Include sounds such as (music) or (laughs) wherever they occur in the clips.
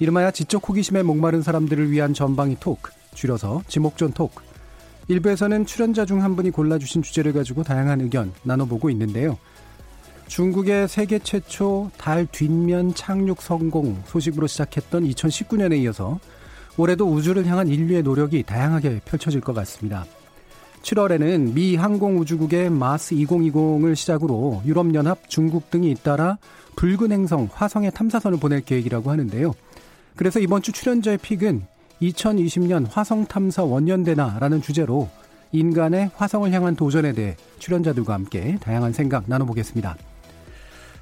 이름하여 지적 호기심에 목마른 사람들을 위한 전방위 토크, 줄여서 지목전 토크. 일부에서는 출연자 중 한 분이 골라주신 주제를 가지고 다양한 의견 나눠보고 있는데요. 중국의 세계 최초 달 뒷면 착륙 성공 소식으로 시작했던 2019년에 이어서 올해도 우주를 향한 인류의 노력이 다양하게 펼쳐질 것 같습니다. 7월에는 미 항공우주국의 마스 2020을 시작으로 유럽연합, 중국 등이 잇따라 붉은 행성 화성에 탐사선을 보낼 계획이라고 하는데요. 그래서 이번 주 출연자의 픽은 2020년 화성 탐사 원년대나라는 주제로 인간의 화성을 향한 도전에 대해 출연자들과 함께 다양한 생각 나눠보겠습니다.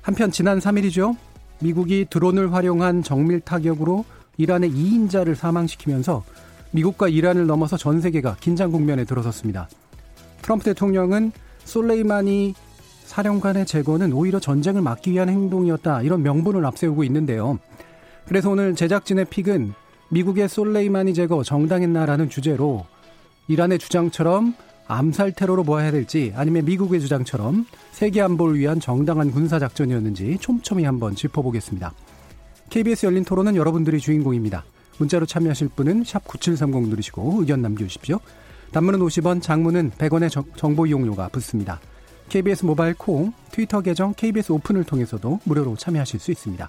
한편 지난 3일이죠. 미국이 드론을 활용한 정밀 타격으로 이란의 2인자를 사망시키면서 미국과 이란을 넘어서 전 세계가 긴장 국면에 들어섰습니다. 트럼프 대통령은 솔레이마니 사령관의 제거는 오히려 전쟁을 막기 위한 행동이었다 이런 명분을 앞세우고 있는데요. 그래서 오늘 제작진의 픽은 미국의 솔레이마니 제거 정당했나라는 주제로 이란의 주장처럼 암살 테러로 보아야 될지 아니면 미국의 주장처럼 세계 안보를 위한 정당한 군사 작전이었는지 촘촘히 한번 짚어보겠습니다. KBS 열린 토론은 여러분들이 주인공입니다. 문자로 참여하실 분은 9730 누르시고 의견 남겨주십시오. 단문은 50원, 장문은 100원의 정보 이용료가 붙습니다. KBS 모바일 콩, 트위터 계정 KBS 오픈을 통해서도 무료로 참여하실 수 있습니다.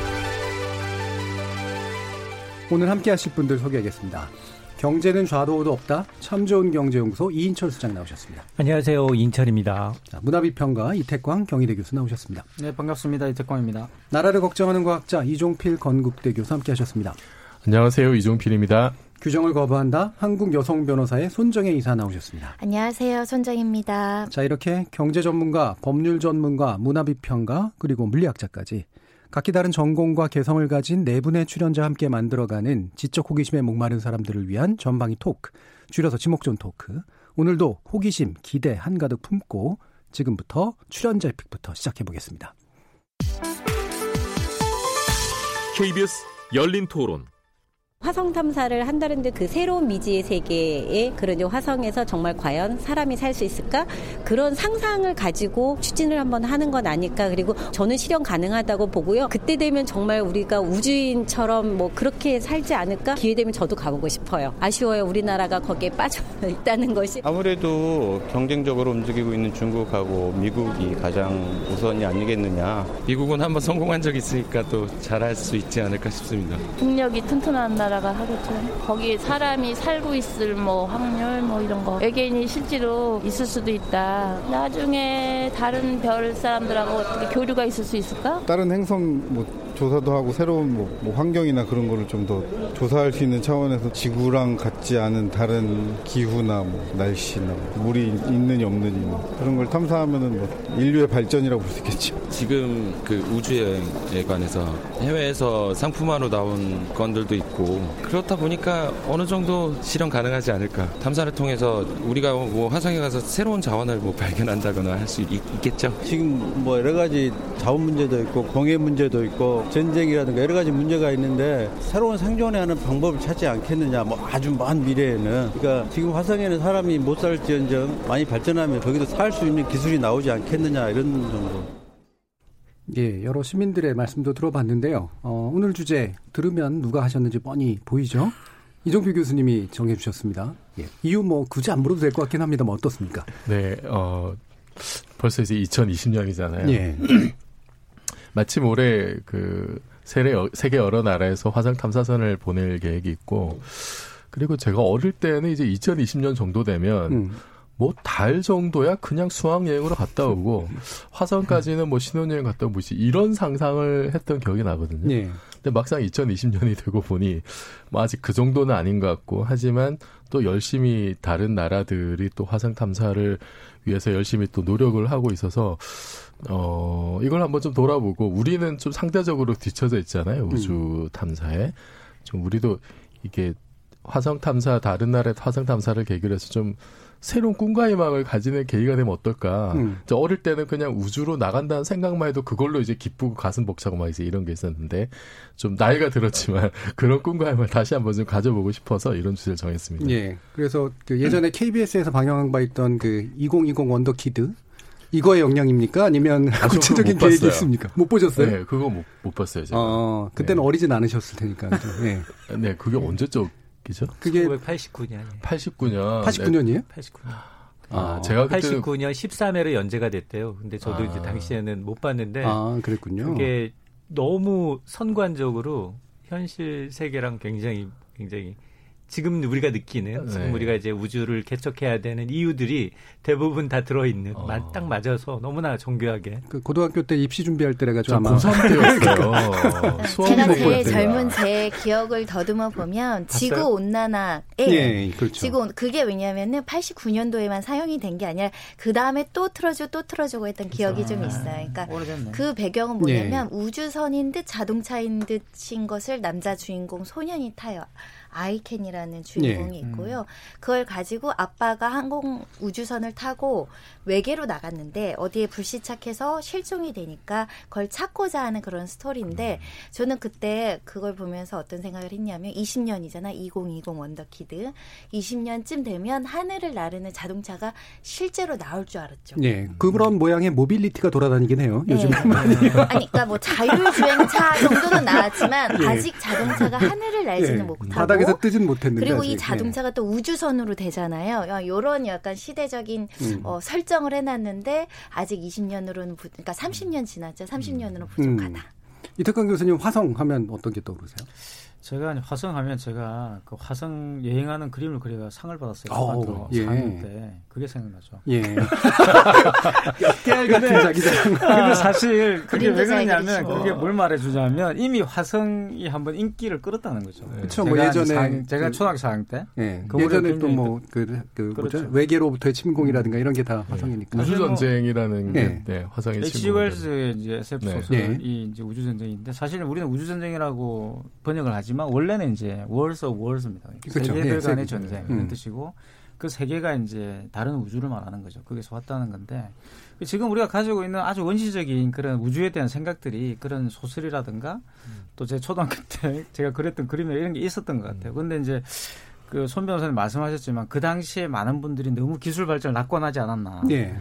오늘 함께 하실 분들 소개하겠습니다. 경제는 좌도 우도 없다. 참 좋은 경제연구소 이인철 수장 나오셨습니다. 안녕하세요. 이인철입니다. 자, 문화비평가 이태광 경희대 교수 나오셨습니다. 네, 반갑습니다. 이태광입니다. 나라를 걱정하는 과학자 이종필 건국대 교수 함께 하셨습니다. 안녕하세요. 이종필입니다. 규정을 거부한다. 한국 여성 변호사의 손정혜 이사 나오셨습니다. 안녕하세요. 손정혜입니다. 자, 이렇게 경제 전문가, 법률 전문가, 문화비평가, 그리고 물리학자까지 각기 다른 전공과 개성을 가진 네 분의 출연자와 함께 만들어가는 지적 호기심에 목마른 사람들을 위한 전방위 토크, 줄여서 지목전 토크. 오늘도 호기심, 기대 한가득 품고 지금부터 출연자 픽부터 시작해 보겠습니다. KBS 열린 토론 화성 탐사를 한다는데 그 새로운 미지의 세계에 그런 화성에서 정말 과연 사람이 살 수 있을까? 그런 상상을 가지고 추진을 한번 하는 건 아닐까? 그리고 저는 실현 가능하다고 보고요. 그때 되면 정말 우리가 우주인처럼 뭐 그렇게 살지 않을까? 기회 되면 저도 가보고 싶어요. 아쉬워요. 우리나라가 거기에 빠져 있다는 것이. 아무래도 경쟁적으로 움직이고 있는 중국하고 미국이 가장 우선이 아니겠느냐. 미국은 한번 성공한 적이 있으니까 또 잘할 수 있지 않을까 싶습니다. 국력이 튼튼한 나라 나라가 하겠죠. 거기에 사람이 살고 있을 뭐 확률 뭐 이런 거 외계인이 실제로 있을 수도 있다. 나중에 다른 별 사람들하고 어떻게 교류가 있을 수 있을까? 다른 행성 뭐 조사도 하고 새로운 뭐, 뭐 환경이나 그런 거를 좀 더 조사할 수 있는 차원에서 지구랑 같지 않은 다른 기후나 뭐 날씨나 뭐 물이 있느니 없느니 뭐 그런 걸 탐사하면은 뭐 인류의 발전이라고 볼 수 있겠죠. 지금 그 우주 여행에 관해서 해외에서 상품화로 나온 건들도 있고 그렇다 보니까 어느 정도 실현 가능하지 않을까. 탐사를 통해서 우리가 뭐 화성에 가서 새로운 자원을 뭐 발견한다거나 할 수 있겠죠. 지금 뭐 여러 가지 자원 문제도 있고 공해 문제도 있고 전쟁이라든가 여러 가지 문제가 있는데 새로운 생존에 하는 방법을 찾지 않겠느냐. 뭐 아주 먼 미래에는. 그러니까 지금 화성에는 사람이 못 살지언정 많이 발전하면 거기도 살 수 있는 기술이 나오지 않겠느냐 이런 정도. 예, 여러 시민들의 말씀도 들어봤는데요. 어, 오늘 주제 들으면 누가 하셨는지 뻔히 보이죠? 이종필 교수님이 정해 주셨습니다. 예. 이유 뭐 굳이 안 물어도 될 것 같긴 합니다만 뭐 어떻습니까? 네, 어, 벌써 이제 2020년이잖아요. 예. (clears throat) 마침 올해 그 세계, 세계 여러 나라에서 화성 탐사선을 보낼 계획이 있고 그리고 제가 어릴 때는 이제 2020년 정도 되면 음. 뭐 달 정도야 그냥 수학 여행으로 갔다 오고 화성까지는 뭐 신혼여행 갔다 오고 뭐지 이런 상상을 했던 기억이 나거든요. 예. 근데 막상 2020년이 되고 보니 뭐 아직 그 정도는 아닌 것 같고 하지만 또 열심히 다른 나라들이 또 화성 탐사를 위해서 열심히 또 노력을 하고 있어서 어 이걸 한번 좀 돌아보고 우리는 좀 상대적으로 뒤쳐져 있잖아요 우주 탐사에 좀 우리도 이게 화성 탐사 다른 나라의 화성 탐사를 계기로 해서 좀 새로운 꿈과 희망을 가지는 계기가 되면 어떨까. 음. 저 어릴 때는 그냥 우주로 나간다는 생각만 해도 그걸로 이제 기쁘고 가슴 벅차고 막 이제 이런 게 있었는데 좀 나이가 들었지만 (laughs) 그런 꿈과 희망을 다시 한번 좀 가져보고 싶어서 이런 주제를 정했습니다. 예. 그래서 그 예전에 KBS에서 방영한 바 있던 그 2020 원더키드 이거의 영향입니까? 아니면 아, 구체적인 못 계획이. 있습니까? 못 보셨어요? 네, 그거 못, 못 봤어요, 제가. 어, 그때는 어리진 않으셨을 테니까. 좀, 예. 네, 그게 언제적 이죠? 그게 1989년. 89년. 89년이에요? 89년. 아, 제가 그때는 89년 13회로 연재가 됐대요. 근데 저도 아. 이제 당시에는 못 봤는데 아, 그랬군요. 그게 너무 선관적으로 현실 세계랑 굉장히 굉장히 지금 우리가 느끼는 지금 네. 우리가 이제 우주를 개척해야 되는 이유들이 대부분 다 들어있는 어. 마- 딱 맞아서 너무나 정교하게 그 고등학교 때 입시 준비할 때라 가지고 저 아마 고3 때였어요. 제가 될 제일 때가. 젊은 제 기억을 더듬어 보면 지구? 온난화에 예, 그렇죠. 지구 온- 그게 왜냐하면은 89년도에만 사용이 된 게 아니라 그 다음에 또 틀어주고 또 틀어주고 했던 기억이 좀 있어요. 그러니까 오래됐네. 그 배경은 뭐냐면 예. 우주선인 듯 자동차인 듯인 것을 남자 주인공 소년이 타요. 아이캔이라는 주인공이 예. 있고요. 그걸 가지고 아빠가 항공 우주선을 타고 외계로 나갔는데 어디에 불시착해서 실종이 되니까 그걸 찾고자 하는 그런 스토리인데 저는 그때 그걸 보면서 어떤 생각을 했냐면 20년이잖아. 2020 원더키드. 20년쯤 되면 하늘을 나르는 자동차가 실제로 나올 줄 알았죠. 예. 그런 모양의 mobility가 돌아다니긴 해요. 네. 요즘 아니, 그러니까 뭐 자율주행차 정도는 나왔지만 예. 아직 자동차가 하늘을 날지는 예. 못하고 바닥에서 뜨진 못했는데 그리고 이 아직. 자동차가 또 우주선으로 되잖아요. 이런 약간 시대적인 음. 어, 설정을 해놨는데 아직 20년으로는 부, 그러니까 30년 지났죠. 30년으로는 부족하다. 음. 이태강 교수님 화성 하면 어떤 게 떠오르세요? 제가 화성하면 제가 그 화성 여행하는 그림을 그려가 상을 받았어요. 오, 초등학교 예. 4학년 때 그게 생각나죠. 예. (laughs) 깨알 같은 자기장. (laughs) 근데 사실 그게 왜잘 그러냐면. 그게 뭘 말해주냐면 이미 화성이 한번 인기를 끌었다는 거죠. 그쵸, 뭐 제가 예전에 이제 사학년- 제가 그- 초등학교 4학년 때 예. 그거를 예전에 또 굉장히 뭐그그 뭐죠? 그렇죠. 외계로부터의 침공이라든가 이런 게 다 화성이니까. 우주 전쟁이라는 예. 게 네, 화성의 H.G. 친구들. 웰스의 이제 SF 네. 소설이 이제 우주 전쟁인데 사실은 우리는 우주 전쟁이라고 번역을 하지 만 원래는 이제 of Wars입니다. 그렇죠. 세계들 예, 간의. 전쟁 음. 이런 뜻이고 그 세계가 이제 다른 우주를 말하는 거죠. 거기서 왔다는 건데 지금 우리가 가지고 있는 아주 원시적인 그런 우주에 대한 생각들이 그런 소설이라든가 또제 초등학교 (laughs) 때 제가 그렸던 그림이나 이런 게 있었던 것 같아요. 근데 이제 그 손 변호사님 말씀하셨지만 그 당시에 많은 분들이 너무 기술 발전을 낙관하지 않았나. 예.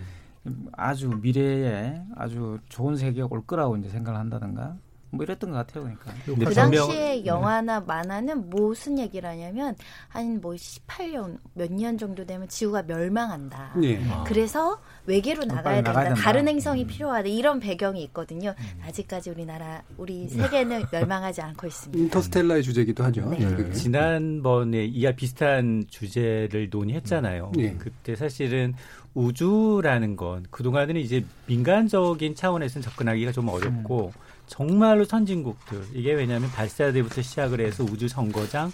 아주 미래에 아주 좋은 세계가 올 거라고 이제 생각을 한다든가 뭐 이랬던 것 같아요, 그러니까. 그 당시에 영화나 만화는 무슨 얘기를 하냐면 한 뭐 18년 몇 년 정도 되면 지구가 멸망한다. 예. 그래서 외계로 어, 나가야 된다. 나가야 된다. 다른 행성이 필요하다. 이런 배경이 있거든요. 음. 아직까지 우리나라 우리 세계는 멸망하지 않고 있습니다. 인터스텔라의 주제기도 하죠. 네. 그게. 지난번에 이와 비슷한 주제를 논의했잖아요. 예. 그때 사실은 우주라는 건 그동안은 이제 민간적인 차원에서는 접근하기가 좀 어렵고 정말로 선진국들 이게 왜냐하면 발사대부터 시작을 해서 우주 정거장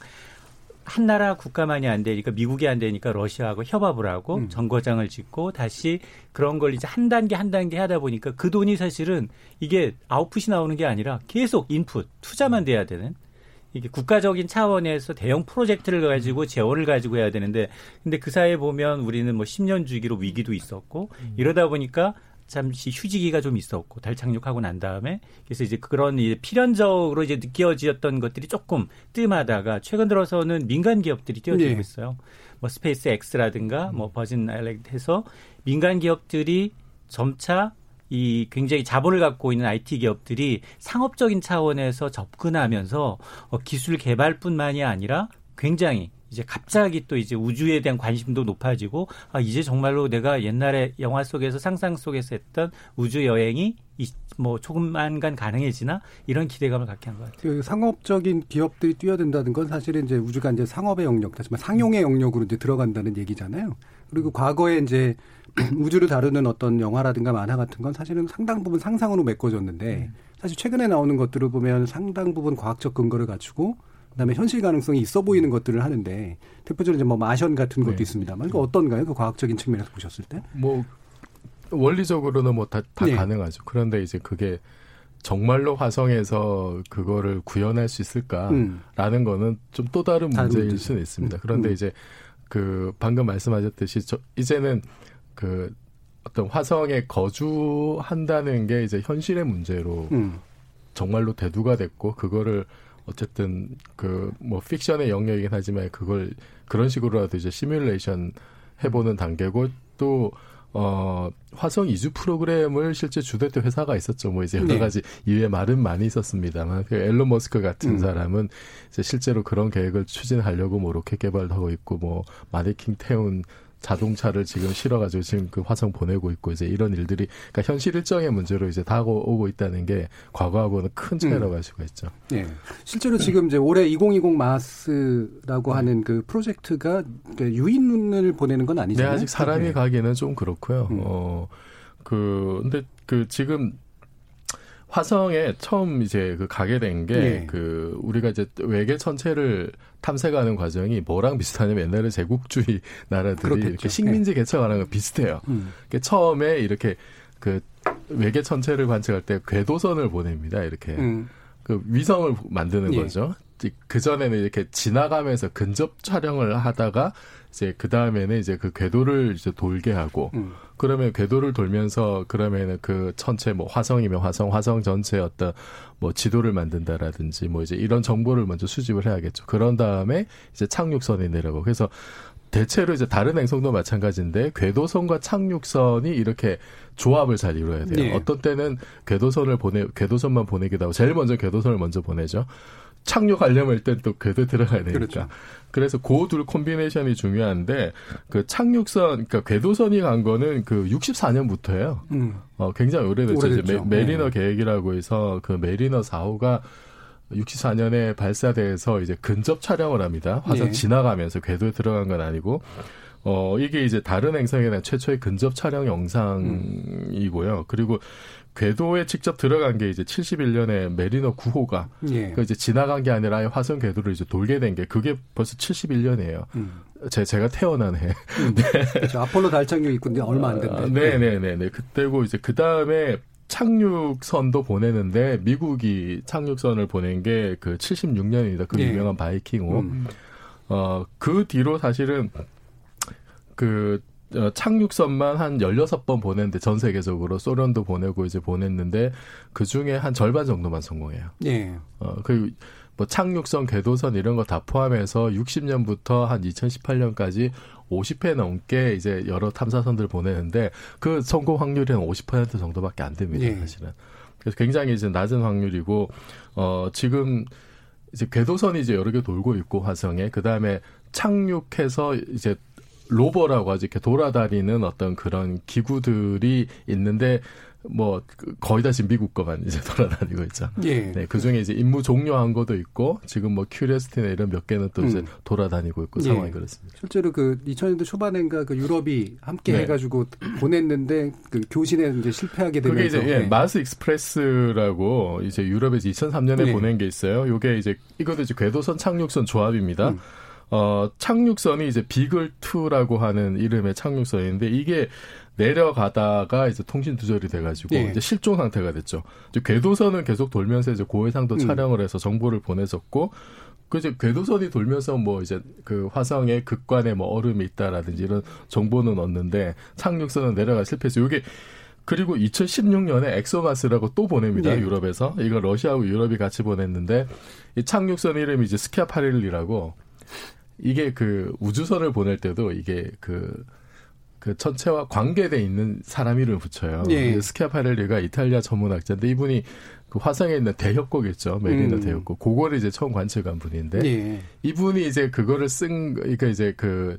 한 나라 국가만이 안 되니까 미국이 안 되니까 러시아하고 협업을 하고 음. 정거장을 짓고 다시 그런 걸 이제 한 단계 한 단계 하다 보니까 그 돈이 사실은 이게 아웃풋이 나오는 게 아니라 계속 인풋 투자만 돼야 되는 이게 국가적인 차원에서 대형 프로젝트를 가지고 재원을 가지고 해야 되는데 근데 그 사이에 보면 우리는 뭐 10년 주기로 위기도 있었고 이러다 보니까 잠시 휴지기가 좀 있었고 달 착륙하고 난 다음에 그래서 이제 그런 이제 필연적으로 이제 느껴졌던 것들이 조금 뜸하다가 최근 들어서는 민간 기업들이 뛰어들고 네. 있어요. 뭐 스페이스 X라든가 뭐 버진 아일랜드 해서 민간 기업들이 점차 이 굉장히 자본을 갖고 있는 IT 기업들이 상업적인 차원에서 접근하면서 어, 기술 개발뿐만이 아니라 굉장히 이제 갑자기 또 이제 우주에 대한 관심도 높아지고 아 이제 정말로 내가 옛날에 영화 속에서 상상 속에서 했던 우주 여행이 이, 뭐 조금만간 가능해지나 이런 기대감을 갖게 한 것 같아요. 그 상업적인 기업들이 뛰어든다는 건 사실은 이제 우주가 이제 상업의 영역, 다시 말 상용의 영역으로 이제 들어간다는 얘기잖아요. 그리고 과거에 이제 (clears throat) 우주를 다루는 어떤 영화라든가 만화 같은 건 사실은 상당 부분 상상으로 메꿔졌는데 사실 최근에 나오는 것들을 보면 상당 부분 과학적 근거를 갖추고 그다음에 현실 가능성이 있어 보이는 것들을 하는데 대표적으로 이제 뭐 마션 같은 것도 네. 있습니다만 그 어떤가요? 그 과학적인 측면에서 보셨을 때? 뭐 원리적으로는 뭐다 다 네. 가능하죠. 그런데 이제 그게 정말로 화성에서 그거를 구현할 수 있을까라는 음. 거는 좀 또 다른 다른 문제일 문제죠. 수는 있습니다. 음. 그런데 음. 이제 그 방금 말씀하셨듯이 저 이제는 그 어떤 화성에 거주한다는 게 이제 현실의 문제로 음. 정말로 대두가 됐고 그거를 어쨌든 그 뭐 픽션의 영역이긴 하지만 그걸 그런 식으로라도 이제 시뮬레이션 해보는 단계고 또 어, 화성 이주 프로그램을 실제 주도했던 회사가 있었죠. 뭐 이제 여러 네. 가지 이외에 말은 많이 있었습니다만 그 앨런 머스크 같은 음. 사람은 이제 실제로 그런 계획을 추진하려고 뭐 로켓 개발도 하고 있고 뭐 마네킹 태운 자동차를 지금 실어가지고 지금 그 화성 보내고 있고 이제 이런 일들이 그러니까 현실 일정의 문제로 이제 다가오고 있다는 게 과거하고는 큰 차이라고 음. 할 수가 있죠. 예. 실제로 지금 이제 올해 2020 마스라고 하는 그 프로젝트가 그 유인을 보내는 건 네, 아니잖아요. 아직 사람이 네. 가기는 좀 그렇고요. 음. 어, 그, 근데 그 지금 화성에 처음 이제 그 가게 된게 네. 그 우리가 이제 외계 천체를 탐색하는 과정이 뭐랑 비슷하냐면 옛날에 제국주의 (laughs) 나라들이 그렇겠죠. 이렇게 식민지 개척하는 거 비슷해요. 음. 그러니까 처음에 이렇게 그 외계 천체를 관측할 때 궤도선을 보냅니다. 이렇게 음. 그 위성을 만드는 예. 거죠. 그 전에는 이렇게 지나가면서 근접 촬영을 하다가 이제 그 다음에는 이제 그 궤도를 이제 돌게 하고 음. 그러면 궤도를 돌면서 그러면은 그 천체 뭐 화성이면 화성 화성 전체 어떤 뭐 지도를 만든다라든지 뭐 이제 이런 정보를 먼저 수집을 해야겠죠. 그런 다음에 이제 착륙선이 내려가고 그래서 대체로 이제 다른 행성도 마찬가지인데 궤도선과 착륙선이 이렇게 조합을 잘 이루어야 돼요. 네. 어떤 때는 궤도선을 보내 궤도선만 보내기도 하고 제일 먼저 궤도선을 먼저 보내죠. 착륙하려면 일단 또 궤도에 들어가야 되니까. 그렇죠. 그래서 그 둘 콤비네이션이 중요한데 그 착륙선 그러니까 궤도선이 간 거는 그 64년부터예요. 음. 어 굉장히 오래됐죠. 이제 오래됐죠. 매, 매리너 네. 계획이라고 해서 그 매리너 4호가 64년에 발사돼서 이제 근접 촬영을 합니다. 화성 네. 지나가면서 궤도에 들어간 건 아니고 어 이게 이제 다른 행성에 대한 최초의 근접 촬영 영상이고요. 그리고 궤도에 직접 들어간 게 이제 71년에 메리너 9호가 예. 그 이제 지나간 게 아니라 아예 화성 궤도를 이제 돌게 된 게 그게 벌써 71년이에요. 음. 제 제가 태어난 해. (laughs) 그렇죠. 아폴로 달 착륙 있군데 얼마 안 됐는데. 아, 네네네네. 그때고 이제 그 다음에 착륙선도 보내는데 미국이 착륙선을 보낸 게 그 76년입니다. 그 예. 유명한 바이킹호. 음. 어, 그 뒤로 사실은 그 어, 착륙선만 한 16번 보냈는데 전 세계적으로 소련도 보내고 이제 보냈는데 그 중에 한 절반 정도만 성공해요. 예. 어, 그, 뭐, 착륙선, 궤도선 이런 거 다 포함해서 60년부터 한 2018년까지 50회 넘게 이제 여러 탐사선들 보내는데 그 성공 확률이 한 50% 정도밖에 안 됩니다, 예. 사실은. 그래서 굉장히 이제 낮은 확률이고, 어, 지금 이제 궤도선이 이제 여러 개 돌고 있고, 화성에. 그 다음에 착륙해서 이제 로버라고 하죠. 이렇게 돌아다니는 어떤 그런 기구들이 있는데, 뭐, 그 거의 다 지금 미국 거만 이제 (laughs) 돌아다니고 있죠. 예. 네, 그 중에 이제 임무 종료한 것도 있고, 지금 뭐 큐리어스티나 이런 몇 개는 또 이제 음. 돌아다니고 있고 예. 상황이 그렇습니다. 실제로 그 2000년대 초반인가 그 유럽이 함께 네. 해가지고 보냈는데 그 교신에 이제 실패하게 되면서 그게 이제 예, 네. 마스 익스프레스라고 이제 유럽에서 2003년에 네. 보낸 게 있어요. 요게 이제 이것도 이제 궤도선 착륙선 조합입니다. 음. 어, 착륙선이 이제 비글2라고 하는 이름의 착륙선인데 이게 내려가다가 이제 통신 두절이 돼가지고 예. 이제 실종 상태가 됐죠. 이제 궤도선은 계속 돌면서 이제 고해상도 음. 촬영을 해서 정보를 보내줬고 그 이제 궤도선이 돌면서 뭐 이제 그 화성에 극관에 뭐 얼음이 있다라든지 이런 정보는 얻는데 착륙선은 내려가 실패해서 이게 그리고 2016년에 엑소마스라고 또 보냅니다. 예. 유럽에서. 이거 러시아하고 유럽이 같이 보냈는데 이 착륙선 이름이 이제 스키아파렐리라고 이게 그 우주선을 보낼 때도 이게 그, 그 천체와 관계돼 있는 사람 이름을 붙여요. 예. 근데 스키아파렐리가 이탈리아 천문학자인데 이분이 그 화성에 있는 대협곡 있죠. 메리너 음. 대협곡. 그거를 이제 처음 관측한 분인데 예. 이분이 이제 그거를 쓴, 그러니까 이제 그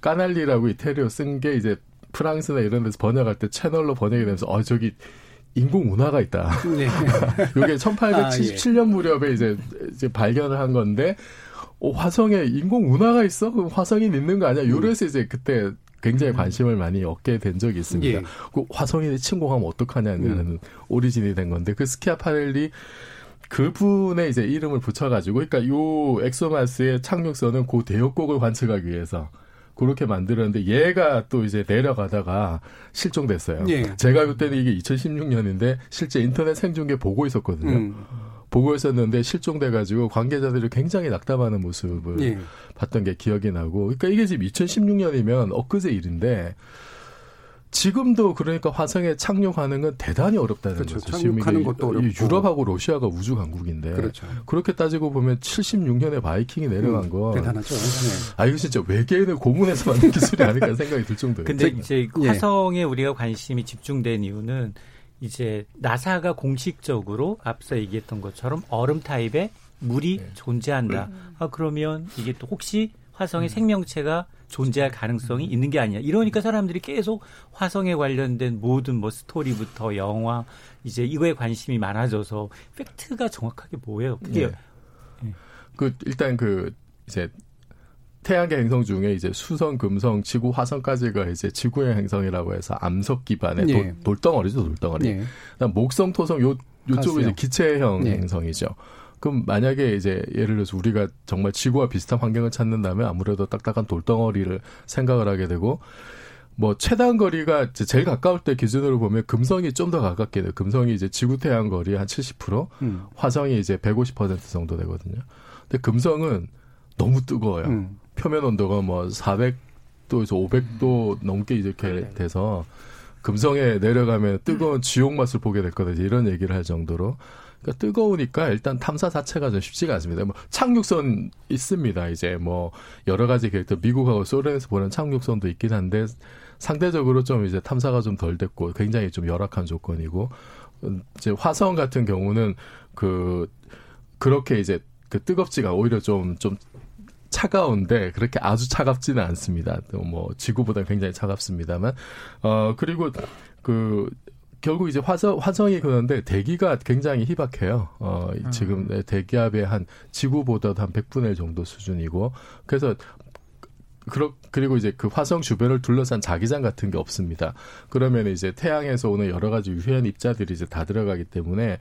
까날리라고 이태리어 쓴 게 이제 프랑스나 이런 데서 번역할 때 채널로 번역이 되면서 어 저기 인공 운하가 있다. 네. 이게 1877년 아, 예. 무렵에 이제, 이제 발견을 한 건데 어, 화성에 인공 운하가 있어? 그럼 화성인 있는 거 아니야? 이래서 이제 그때 굉장히 관심을 많이 얻게 된 적이 있습니다. 예. 그 화성인이 침공하면 어떡하냐는 음. 오리진이 된 건데 그 스키아파렐리 그분의 이제 이름을 붙여가지고 그러니까 요 엑소마스의 착륙선은 그 대역곡을 관측하기 위해서 그렇게 만들었는데 얘가 또 이제 내려가다가 실종됐어요. 예. 제가 그때는 이게 2016년인데 실제 인터넷 생중계 보고 있었거든요. 음. 보고 있었는데 실종돼가지고 관계자들이 굉장히 낙담하는 모습을 예. 봤던 게 기억이 나고, 그러니까 이게 지금 2016년이면 엊그제 일인데 지금도 그러니까 화성에 착륙하는 건 대단히 어렵다는 그렇죠. 거죠. 지금 착륙하는 것도 어렵고. 유럽하고 러시아가 우주 강국인데 그렇죠. 그렇게 따지고 보면 76년에 바이킹이 내려간 음, 건 대단하죠. 네. 아 이거 진짜 외계인을 고문해서 만든 기술이 아닐까 생각이 들 정도예요. 근데 이제 예. 화성에 우리가 관심이 집중된 이유는 이제 나사가 공식적으로 앞서 얘기했던 것처럼 얼음 타입의 물이 네. 존재한다. 아 그러면 이게 또 혹시 음. 화성에 생명체가 존재할 가능성이 있는 게 아니냐. 이러니까 사람들이 계속 화성에 관련된 모든 뭐 스토리부터 영화 이제 이거에 관심이 많아져서 팩트가 정확하게 뭐예요? 그게 예. 그 일단 그 이제 태양계 행성 중에 이제 수성, 금성, 지구, 화성까지가 이제 지구의 행성이라고 해서 암석 기반의 예. 돌, 돌덩어리죠, 돌덩어리. 예. 그다음 목성, 토성 요 요쪽은 이제. 기체형 예. 행성이죠. 그럼 만약에 이제 예를 들어서 우리가 정말 지구와 비슷한 환경을 찾는다면 아무래도 딱딱한 돌덩어리를 생각을 하게 되고 뭐 최단 거리가 제일 가까울 때 기준으로 보면 금성이 좀 더 가깝게 돼요. 금성이 이제 지구 태양 거리 한 70%, 음. 화성이 이제 150% 정도 되거든요. 근데 금성은 너무 뜨거워요. 음. 표면 온도가 뭐 400도에서 500도 넘게 이렇게 돼서 금성에 내려가면 뜨거운 지옥 맛을 보게 됐거든요. 이런 얘기를 할 정도로. 그러니까 뜨거우니까 일단 탐사 자체가 좀 쉽지가 않습니다. 뭐 착륙선 있습니다. 이제 뭐 여러 가지 계획들 미국하고 소련에서 보는 착륙선도 있긴 한데 상대적으로 좀 이제 탐사가 좀 덜 됐고 굉장히 좀 열악한 조건이고 음, 이제 화성 같은 경우는 그 그렇게 이제 그 뜨겁지가 오히려 좀좀 차가운데 그렇게 아주 차갑지는 않습니다. 또 뭐 지구보다 굉장히 차갑습니다만 어 그리고 그 결국 이제 화성 화성이 그런데 대기가 굉장히 희박해요. 어 지금 대기압의 한 지구보다도 한 100분의 1 정도 수준이고 그래서 그러, 그리고 이제 그 화성 주변을 둘러싼 자기장 같은 게 없습니다. 그러면 이제 태양에서 오는 여러 가지 유해한 입자들이 이제 다 들어가기 때문에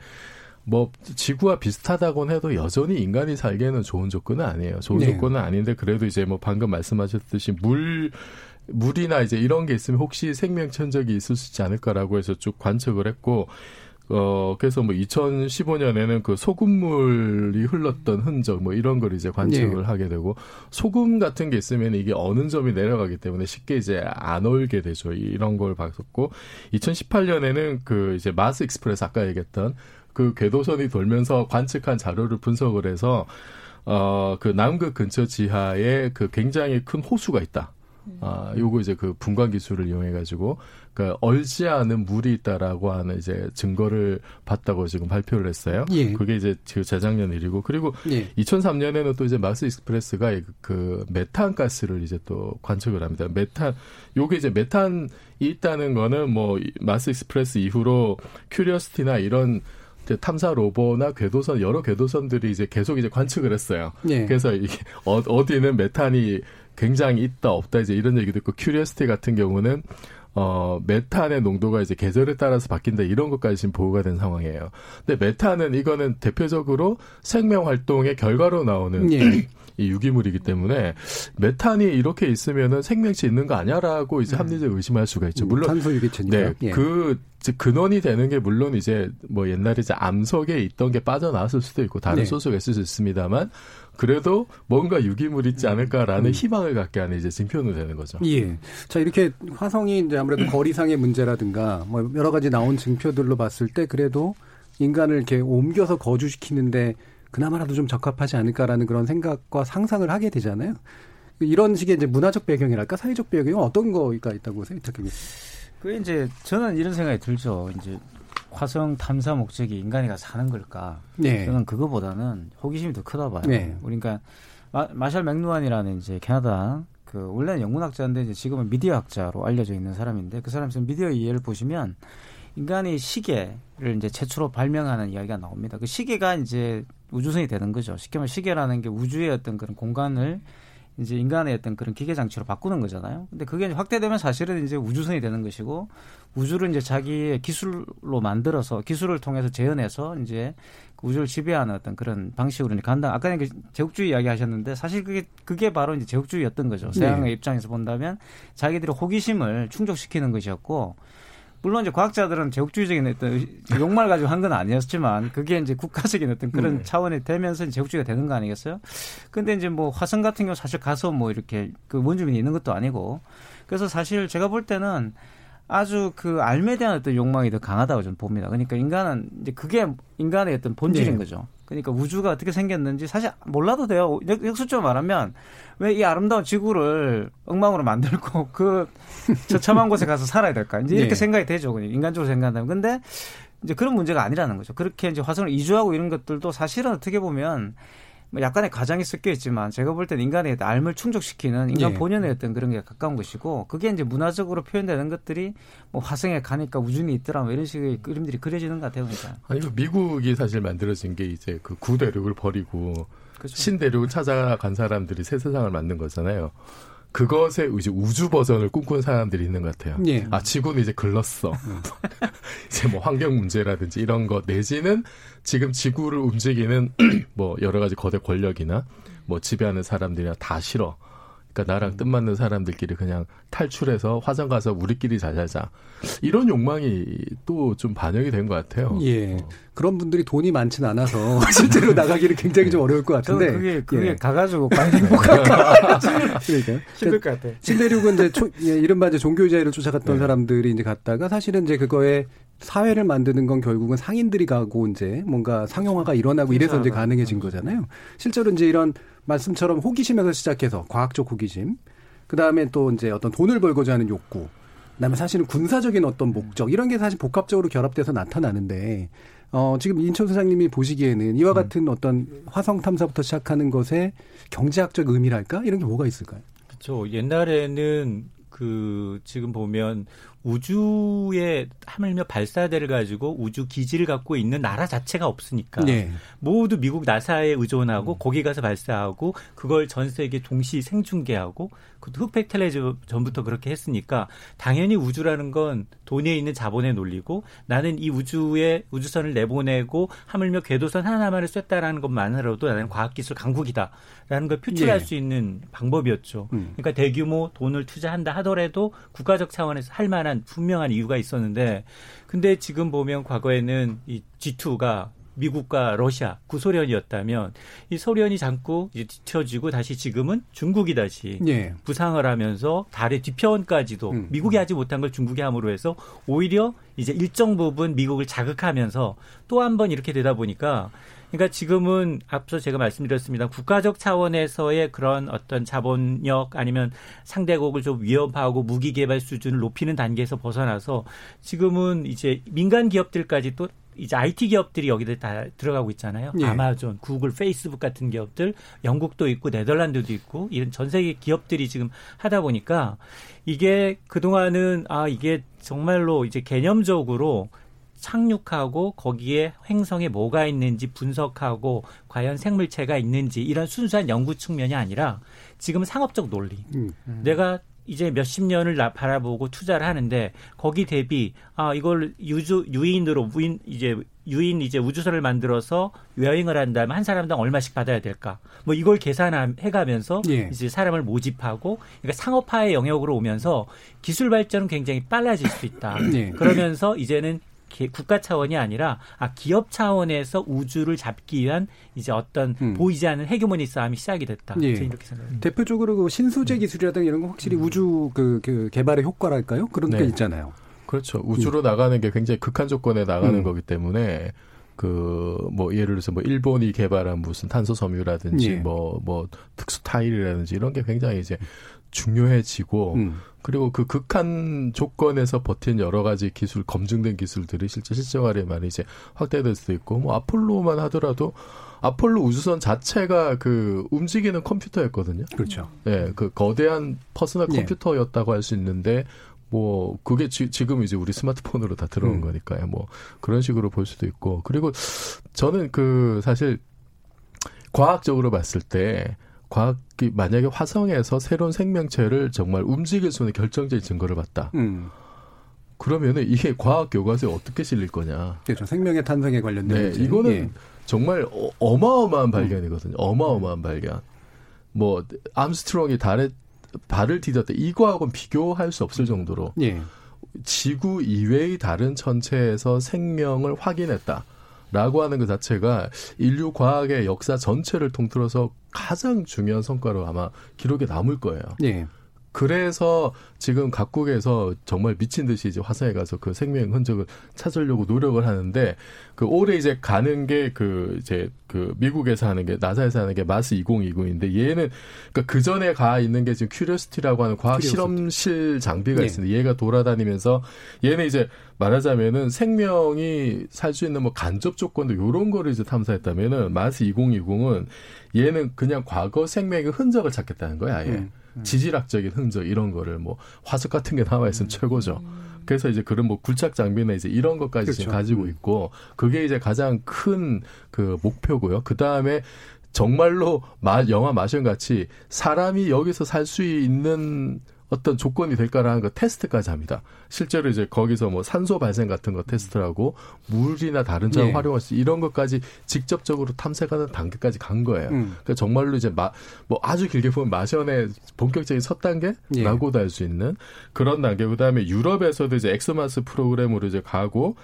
뭐 지구와 비슷하다곤 해도 여전히 인간이 살기에는 좋은 조건은 아니에요. 좋은 네. 조건은 아닌데 그래도 이제 뭐 방금 말씀하셨듯이 물 물이나 이제 이런 게 있으면 혹시 생명체 흔적이 있을 수 있지 않을까라고 해서 쭉 관측을 했고 어 그래서 뭐 2015년에는 그 소금물이 흘렀던 흔적 뭐 이런 걸 이제 관측을 네. 하게 되고 소금 같은 게 있으면 이게 어는점이 내려가기 때문에 쉽게 이제 안 얼게 되죠. 이런 걸 봤었고 2018년에는 그 이제 마스 익스프레스 아까 얘기했던 그 궤도선이 돌면서 관측한 자료를 분석을 해서 어 그 남극 근처 지하에 그 굉장히 큰 호수가 있다. 아, 요거 이제 그 분광 기술을 이용해 가지고 그러니까 얼지 않은 물이 있다라고 하는 이제 증거를 봤다고 지금 발표를 했어요. 예. 그게 이제 그 재작년 일이고 그리고 예. 2003년에는 또 이제 마스 익스프레스가 그 메탄 가스를 이제 또 관측을 합니다. 메탄 요게 이제 메탄이 있다는 거는 뭐 이- 마스 익스프레스 이후로 큐리오시티나 이런 탐사 rover나 궤도선 여러 궤도선들이 이제 계속 이제 관측을 했어요. 예. 그래서 이게 어, 어디는 메탄이 굉장히 있다 없다 이제 이런 얘기도 있고 큐리오시티 같은 경우는 어 메탄의 농도가 이제 계절에 따라서 바뀐다 이런 것까지 지금 보고가 된 상황이에요. 근데 메탄은 이거는 대표적으로 생명 활동의 결과로 나오는 예. 이 유기물이기 때문에 메탄이 이렇게 있으면은 생명체 있는 거 아니야라고 이제 합리적 의심할 수가 있죠. 물론 탄소 유기체니까. 네, 예. 그 즉, 근원이 되는 게 물론 이제 뭐 옛날에 이제 암석에 있던 게 빠져나왔을 수도 있고 다른 네. 소스가 있을 수 있습니다만 그래도 뭔가 유기물 있지 않을까라는 희망을 갖게 하는 이제 징표는 되는 거죠. 예. 자, 이렇게 화성이 이제 아무래도 (clears throat) 거리상의 문제라든가 뭐 여러 가지 나온 증표들로 봤을 때 그래도 인간을 이렇게 옮겨서 거주시키는데 그나마라도 좀 적합하지 않을까라는 그런 생각과 상상을 하게 되잖아요. 이런 식의 이제 문화적 배경이랄까 사회적 배경이 어떤 거가 있다고 생각해요? 그게 이제 저는 이런 생각이 들죠. 이제 화성 탐사 목적이 인간이 가서 사는 걸까? 네. 저는 그거보다는 호기심이 더 크다 봐요. 네. 그러니까 마, 마샬 맥루안이라는 이제 캐나다 그 원래는 영문학자인데 이제 지금은 미디어 학자로 알려져 있는 사람인데 그 사람이 쓴 미디어 이해를 보시면 인간이 시계를 이제 최초로 발명하는 이야기가 나옵니다. 그 시계가 이제 우주선이 되는 거죠. 쉽게 말해 시계라는 게 우주의 어떤 그런 공간을 이제 인간의 어떤 그런 기계 장치로 바꾸는 거잖아요. 근데 그게 확대되면 사실은 이제 우주선이 되는 것이고 우주를 이제 자기의 기술로 만들어서 기술을 통해서 재현해서 이제 그 우주를 지배하는 어떤 그런 방식으로 이제 간다. 아까 그 제국주의 이야기 하셨는데 사실 그게 그게 바로 이제 제국주의였던 거죠. 서양의 네. 입장에서 본다면 자기들의 호기심을 충족시키는 것이었고 물론 이제 과학자들은 제국주의적인 어떤 욕망을 가지고 한 건 아니었지만 그게 이제 국가적인 어떤 그런 네. 차원이 되면서 제국주의가 되는 거 아니겠어요? 근데 이제 뭐 화성 같은 경우 사실 가서 뭐 이렇게 그 원주민이 있는 것도 아니고 그래서 사실 제가 볼 때는 아주 그 알에 대한 어떤 욕망이 더 강하다고 저는 봅니다. 그러니까 인간은 이제 그게 인간의 어떤 본질인 네. 거죠. 그러니까 우주가 어떻게 생겼는지 사실 몰라도 돼요. 역수적으로 말하면 왜 이 아름다운 지구를 엉망으로 만들고 (laughs) 그 저참한 곳에 가서 살아야 될까? 이제 이렇게 네. 생각이 되죠. 그냥 인간적으로 생각한다면. 근데 이제 그런 문제가 아니라는 거죠. 그렇게 이제 화성을 이주하고 이런 것들도 사실은 어떻게 보면 뭐 약간의 가장이 섞여 있지만 제가 볼 때는 인간의 알을 충족시키는 인간 예. 본연의 어떤 그런 게 가까운 것이고 그게 이제 문화적으로 표현되는 것들이 뭐 화성에 가니까 우주이 있더라 뭐 이런 식의 그림들이 그려지는 것 같아요. 그러니까. 아니 미국이 사실 만들어진 게 이제 그 구대륙을 버리고 그렇죠. 신대륙을 찾아간 사람들이 새 세상을 만든 거잖아요. 그것의 이제 우주 버전을 꿈꾼 사람들이 있는 것 같아요. 예. 아, 지구는 이제 글렀어. 음. (laughs) 이제 뭐 환경 문제라든지 이런 것 내지는 지금 지구를 움직이는 (clears throat) 뭐 여러 가지 거대 권력이나 뭐 지배하는 사람들이나 다 싫어. 그러니까 나랑 음. 뜻맞는 사람들끼리 그냥 탈출해서 화성 가서 우리끼리 잘 살자. 이런 욕망이 또 좀 반영이 된 것 같아요. 예. 어. 그런 분들이 돈이 많지는 않아서 (laughs) 실제로 나가기는 굉장히 좀 어려울 것 같은데. 그게 그게 예. 가가지고 과연 행복할까? (laughs) 그러니까 힘들 것 같아. 신대륙은 이제 초, 예, 이른바 이제 종교자유를 쫓아갔던 네. 사람들이 이제 갔다가 사실은 이제 그거에 사회를 만드는 건 결국은 상인들이 가고 이제 뭔가 상용화가 일어나고 이래서 이제 가능해진 거잖아요. 실제로 이제 이런 말씀처럼 호기심에서 시작해서 과학적 호기심, 그 다음에 또 이제 어떤 돈을 벌고자 하는 욕구, 그 다음에 사실은 군사적인 어떤 목적 이런 게 사실 복합적으로 결합돼서 나타나는데 어 지금 인천 소장님이 보시기에는 이와 음. 같은 음. 어떤 화성 탐사부터 시작하는 것에 경제학적 의미랄까 이런 게 뭐가 있을까요? 그렇죠. 옛날에는 그 지금 보면 우주에 하물며 발사대를 가지고 우주 기지를 갖고 있는 나라 자체가 없으니까 네. 모두 미국 나사에 의존하고 음. 거기 가서 발사하고 그걸 전 세계 동시 생중계하고 그 흑백 텔레전부터 그렇게 했으니까 당연히 우주라는 건 돈에 있는 자본에 놀리고 나는 이 우주에 우주선을 내보내고 하물며 궤도선 하나만을 쐈다라는 것만으로도 나는 과학기술 강국이다라는 걸 표출할 예. 수 있는 방법이었죠. 음. 그러니까 대규모 돈을 투자한다 하더라도 국가적 차원에서 할 만한 분명한 이유가 있었는데 근데 지금 보면 과거에는 이 G2가 미국과 러시아, 구소련이었다면 이 소련이 잠고 이제 뒤처지고 다시 지금은 중국이 다시 예. 부상을 하면서 달의 뒤편까지도 음. 미국이 하지 못한 걸 중국이 함으로 해서 오히려 이제 일정 부분 미국을 자극하면서 또 한 번 이렇게 되다 보니까 그러니까 지금은 앞서 제가 말씀드렸습니다. 국가적 차원에서의 그런 어떤 자본력 아니면 상대국을 좀 위협하고 무기 개발 수준을 높이는 단계에서 벗어나서 지금은 이제 민간 기업들까지 또 이제 IT 기업들이 여기에 다 들어가고 있잖아요. 예. 아마존, 구글, 페이스북 같은 기업들, 영국도 있고 네덜란드도 있고 이런 전 세계 기업들이 지금 하다 보니까 이게 그동안은 아 이게 정말로 이제 개념적으로 착륙하고 거기에 행성에 뭐가 있는지 분석하고 과연 생물체가 있는지 이런 순수한 연구 측면이 아니라 지금 상업적 논리. 음. 내가 이제 몇십 년을 바라보고 투자를 하는데 거기 대비 아 이걸 유주 유인으로 무인 이제 유인 이제 우주선을 만들어서 여행을 한다면 한 사람당 얼마씩 받아야 될까? 뭐 이걸 계산해 가면서 예. 이제 사람을 모집하고 그러니까 상업화의 영역으로 오면서 기술 발전은 굉장히 빨라질 수 있다. 예. 그러면서 이제는 국가 차원이 아니라 아 기업 차원에서 우주를 잡기 위한 이제 어떤 음. 보이지 않는 헤게모니 싸움이 시작이 됐다. 예. 이렇게 생각합니다. 대표적으로 그 신소재 음. 기술이라든가 이런 거 확실히 음. 우주 그, 그 개발의 효과랄까요? 그런 네. 게 있잖아요. 그렇죠. 우주로 음. 나가는 게 굉장히 극한 조건에 나가는 음. 거기 때문에 그 뭐 예를 들어서 뭐 일본이 개발한 무슨 탄소 섬유라든지 뭐뭐 예. 뭐 특수 타일이라든지 이런 게 굉장히 이제 중요해지고 음. 그리고 그 극한 조건에서 버틴 여러 가지 기술 검증된 기술들이 실제 실생활에 많이 이제 확대될 수도 있고 뭐 아폴로만 하더라도 아폴로 우주선 자체가 그 움직이는 컴퓨터였거든요. 그렇죠. 예, 그 거대한 퍼스널 예. 컴퓨터였다고 할 수 있는데 뭐 그게 지, 금 이제 우리 스마트폰으로 다 들어온 음. 거니까요. 뭐 그런 식으로 볼 수도 있고 그리고 저는 그 사실 과학적으로 봤을 때 과학이 만약에 화성에서 새로운 생명체를 정말 움직일 수 있는 결정적인 증거를 봤다. 음. 그러면은 이게 과학 교과서에 어떻게 실릴 거냐? 그렇죠. 생명의 탄생에 관련된 네. 이거는 예. 정말 어, 마어마한 발견이거든요. 어마어마한 발견. 뭐 암스트롱이 달에 발을 디뎠다. 이거하고는 비교할 수 없을 정도로 예. 지구 이외의 다른 천체에서 생명을 확인했다. 라고 하는 것 자체가 인류 과학의 역사 전체를 통틀어서 가장 중요한 성과로 아마 기록에 남을 거예요. 예. 그래서 지금 각국에서 정말 미친 듯이 이제 화성에 가서 그 생명 흔적을 찾으려고 노력을 하는데 그 올해 이제 가는 게 그 이제 그 미국에서 하는 게 나사에서 하는 게 마스 2020인데 얘는 그러니까 그 전에 가 있는 게 지금 큐리오시티라고 하는 과학 실험실 장비가 네. 있습니다. 얘가 돌아다니면서 얘는 이제 말하자면은 생명이 살 수 있는 뭐 간접 조건도 요런 거를 이제 탐사했다면은 마스 2020은 얘는 그냥 과거 생명의 흔적을 찾겠다는 거야, 아예. 음. 음. 지질학적인 흔적 이런 거를 뭐 화석 같은 게 나와 있으면 음. 최고죠. 그래서 이제 그런 뭐 굴착 장비나 이제 이런 것까지 그렇죠. 지금 가지고 음. 있고 그게 이제 가장 큰 그 목표고요. 그 다음에 정말로 마, 영화 마션 같이 사람이 여기서 살 수 있는 어떤 조건이 될까라는 거 테스트까지 합니다. 실제로 이제 거기서 뭐 산소 발생 같은 거 테스트를 하고 물이나 다른 차 예. 활용할 수 이런 것까지 직접적으로 탐색하는 단계까지 간 거예요. 음. 그러니까 정말로 이제 마, 뭐 아주 길게 보면 마션의 본격적인 첫 단계라고도 예. 할수 있는 그런 단계. 그다음에 유럽에서도 이제 엑스마스 프로그램으로 이제 가고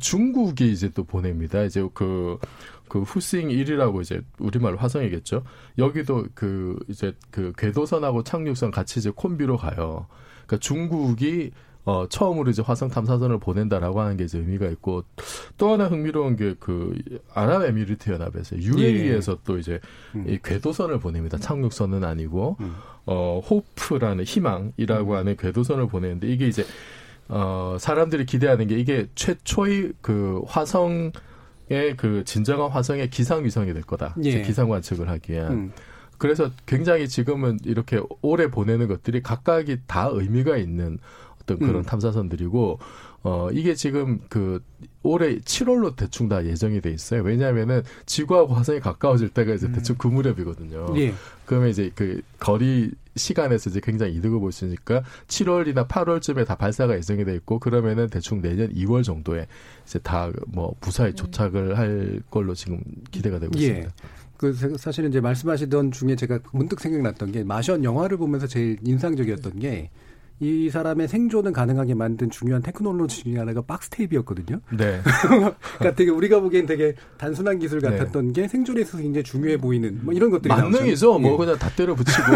중국이 이제 또 보냅니다. 이제 그 그 후싱 1이라고 이제 우리말 화성이겠죠. 여기도 그 이제 그 궤도선하고 착륙선 같이 이제 콤비로 가요. 그러니까 중국이 어, 처음으로 이제 화성 탐사선을 보낸다라고 하는 게 이제 의미가 있고 또 하나 흥미로운 게 그 아랍에미리트 연합에서 UAE에서 예. 또 이제 음. 이 궤도선을 보냅니다. 착륙선은 아니고 음. 어, 호프라는 희망이라고 음. 하는 궤도선을 보내는데 이게 이제 어, 사람들이 기대하는 게 이게 최초의 그 화성 그 진정한 화성의 기상 위성이 될 거다. 예. 기상 관측을 하기 위한. 음. 그래서 굉장히 지금은 이렇게 오래 보내는 것들이 각각이 다 의미가 있는 어떤 그런 음. 탐사선들이고 어 이게 지금 그 올해 7월로 대충 다 예정이 돼 있어요. 왜냐하면은 지구하고 화성이 가까워질 때가 이제 음. 대충 그 무렵이거든요. 예. 그러면 이제 그 거리 시간에서 이제 굉장히 이득을 볼 수 있으니까 7월이나 8월쯤에 다 발사가 예정이 돼 있고 그러면은 대충 내년 2월 정도에 이제 다뭐 무사히 음. 도착을 할 걸로 지금 기대가 되고 예. 있습니다. 그 사실은 이제 말씀하시던 중에 제가 문득 생각났던 게 마션 영화를 보면서 제일 인상적이었던 게 이 사람의 생존을 가능하게 만든 중요한 테크놀로지 중에 하나가 박스 테이프였거든요. 네. (laughs) 그러니까 되게 우리가 보기엔 되게 단순한 기술 네. 같았던 네. 게 생존에 있어서 굉장히 중요해 보이는 뭐 이런 것들이 만능이죠. 뭐 예. 그냥 다 때려 붙이고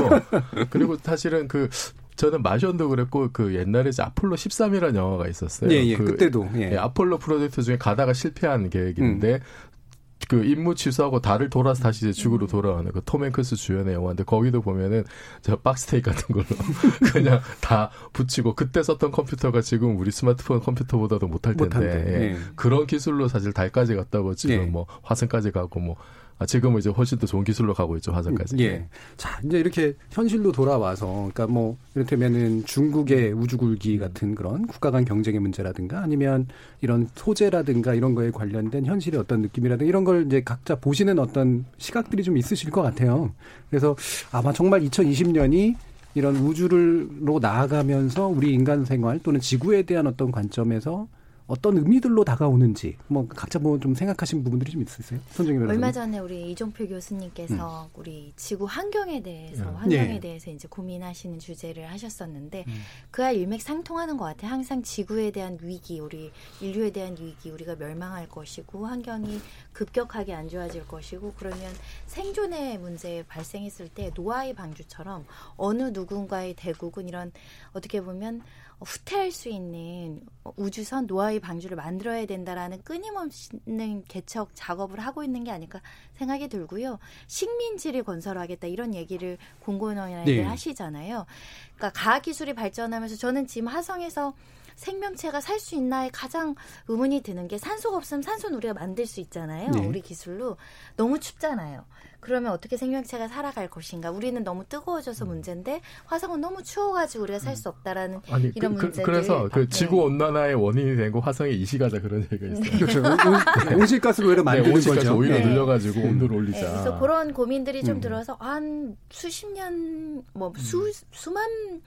(laughs) 그리고 사실은 그 저는 마션도 그랬고 그 옛날에 아폴로 13이라는 영화가 있었어요. 예, 예. 그, 그때도 예. 예. 아폴로 프로젝트 중에 가다가 실패한 계획인데 음. 그 임무 취소하고 달을 돌아서 다시 이제 지구로 돌아가는 그 톰 행크스 주연의 영화인데 거기도 보면은 저 박스테이 같은 걸로 (laughs) 그냥 다 붙이고 그때 썼던 컴퓨터가 지금 우리 스마트폰 컴퓨터보다도 못할 텐데 예. 네. 그런 기술로 사실 달까지 갔다고 지금 네. 뭐 화성까지 가고 뭐 아, 지금은 이제 훨씬 더 좋은 기술로 가고 있죠 화성까지. 예. 자 이제 이렇게 현실로 돌아와서 그러니까 뭐 이를테면은 중국의 우주굴기 같은 그런 국가 간 경쟁의 문제라든가 아니면 이런 소재라든가 이런 거에 관련된 현실의 어떤 느낌이라든가 이런 걸 이제 각자 보시는 어떤 시각들이 좀 있으실 것 같아요. 그래서 아마 정말 2020년이 이런 우주를로 나아가면서 우리 인간 생활 또는 지구에 대한 어떤 관점에서 어떤 의미들로 다가오는지 뭐 각자 뭐 좀 생각하신 부분들이 좀 있으세요? 손정희 얼마 전에 우리 이종필 교수님께서 음. 우리 지구 환경에 대해서 음. 환경에 네. 대해서 이제 고민하시는 주제를 하셨었는데 음. 그와 일맥상통하는 것 같아요. 항상 지구에 대한 위기, 우리 인류에 대한 위기, 우리가 멸망할 것이고 환경이 급격하게 안 좋아질 것이고 그러면 생존의 문제 발생했을 때 노아의 방주처럼 어느 누군가의 대국은 이런 어떻게 보면 후퇴할 수 있는 우주선 노아의 방주를 만들어야 된다라는 끊임없는 개척 작업을 하고 있는 게 아닐까 생각이 들고요. 식민지를 건설하겠다 이런 얘기를 공공연하게 네. 하시잖아요. 그러니까 과학 기술이 발전하면서 저는 지금 화성에서 생명체가 살 수 있나에 가장 의문이 드는 게 산소가 없으면 산소는 우리가 만들 수 있잖아요. 네. 우리 기술로 너무 춥잖아요. 그러면 어떻게 생명체가 살아갈 것인가? 우리는 너무 뜨거워져서 문제인데 화성은 너무 추워가지고 우리가 살 수 없다라는 아니 이런 그, 문제들. 래서 그 네. 지구 온난화의 원인이 된거 화성에 이식하자 그런 얘기가 있어요. 그렇죠. 온- (laughs) 온실가스 오히려 만드는 온실가스 거죠. 오히려 네. 늘려가지고 온도를 네, 올리자. 그래서 그런 고민들이 좀 음. 들어서 한 수십 년, 뭐 수, 수만 거-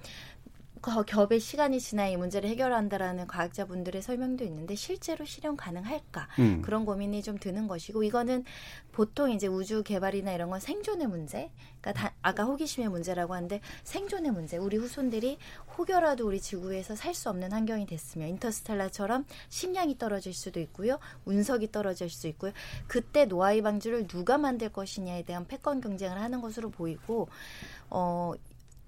겹의 시간이 지나 이 문제를 해결한다라는 과학자분들의 설명도 있는데 실제로 실현 가능할까 음. 그런 고민이 좀 드는 것이고 이거는 보통 이제 우주 개발이나 이런 건 생존의 문제, 그러니까 다- 아까 호기심의 문제라고 하는데 생존의 문제, 우리 후손들이 혹여라도 우리 지구에서 살 수 없는 환경이 됐으면 인터스텔라처럼 식량이 떨어질 수도 있고요, 운석이 떨어질 수 있고요. 그때 노아의 방주를 누가 만들 것이냐에 대한 패권 경쟁을 하는 것으로 보이고 어.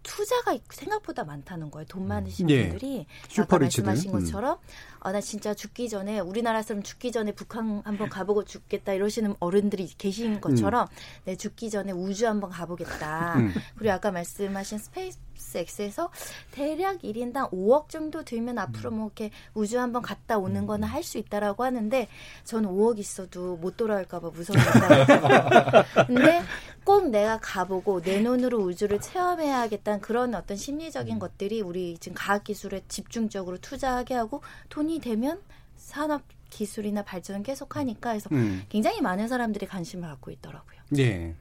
투자가 생각보다 많다는 거예요. 돈 많으신 예. 분들이 아까. 말씀하신 음. 것처럼 아, 나 진짜 죽기 전에 우리나라 사람 죽기 전에 북한 한번 가보고 죽겠다 이러시는 어른들이 계신 것처럼 내 죽기 전에 우주 한번 가보겠다. 음. 그리고 아까 말씀하신 스페이스 X에서 대략 1인당 5억 정도 들면 앞으로 뭐 이렇게 우주 한번 갔다 오는 거는 할 수 있다라고 하는데 저는 5억 있어도 못 돌아올까 봐 무서우니까. (laughs) 근데 꼭 내가 가보고 내 눈으로 우주를 체험해야겠다는 그런 어떤 심리적인 것들이 우리 지금 과학 기술에 집중적으로 투자하게 하고 돈이 되면 산업 기술이나 발전은 계속하니까 해서 음. 굉장히 많은 사람들이 관심을 갖고 있더라고요. 예.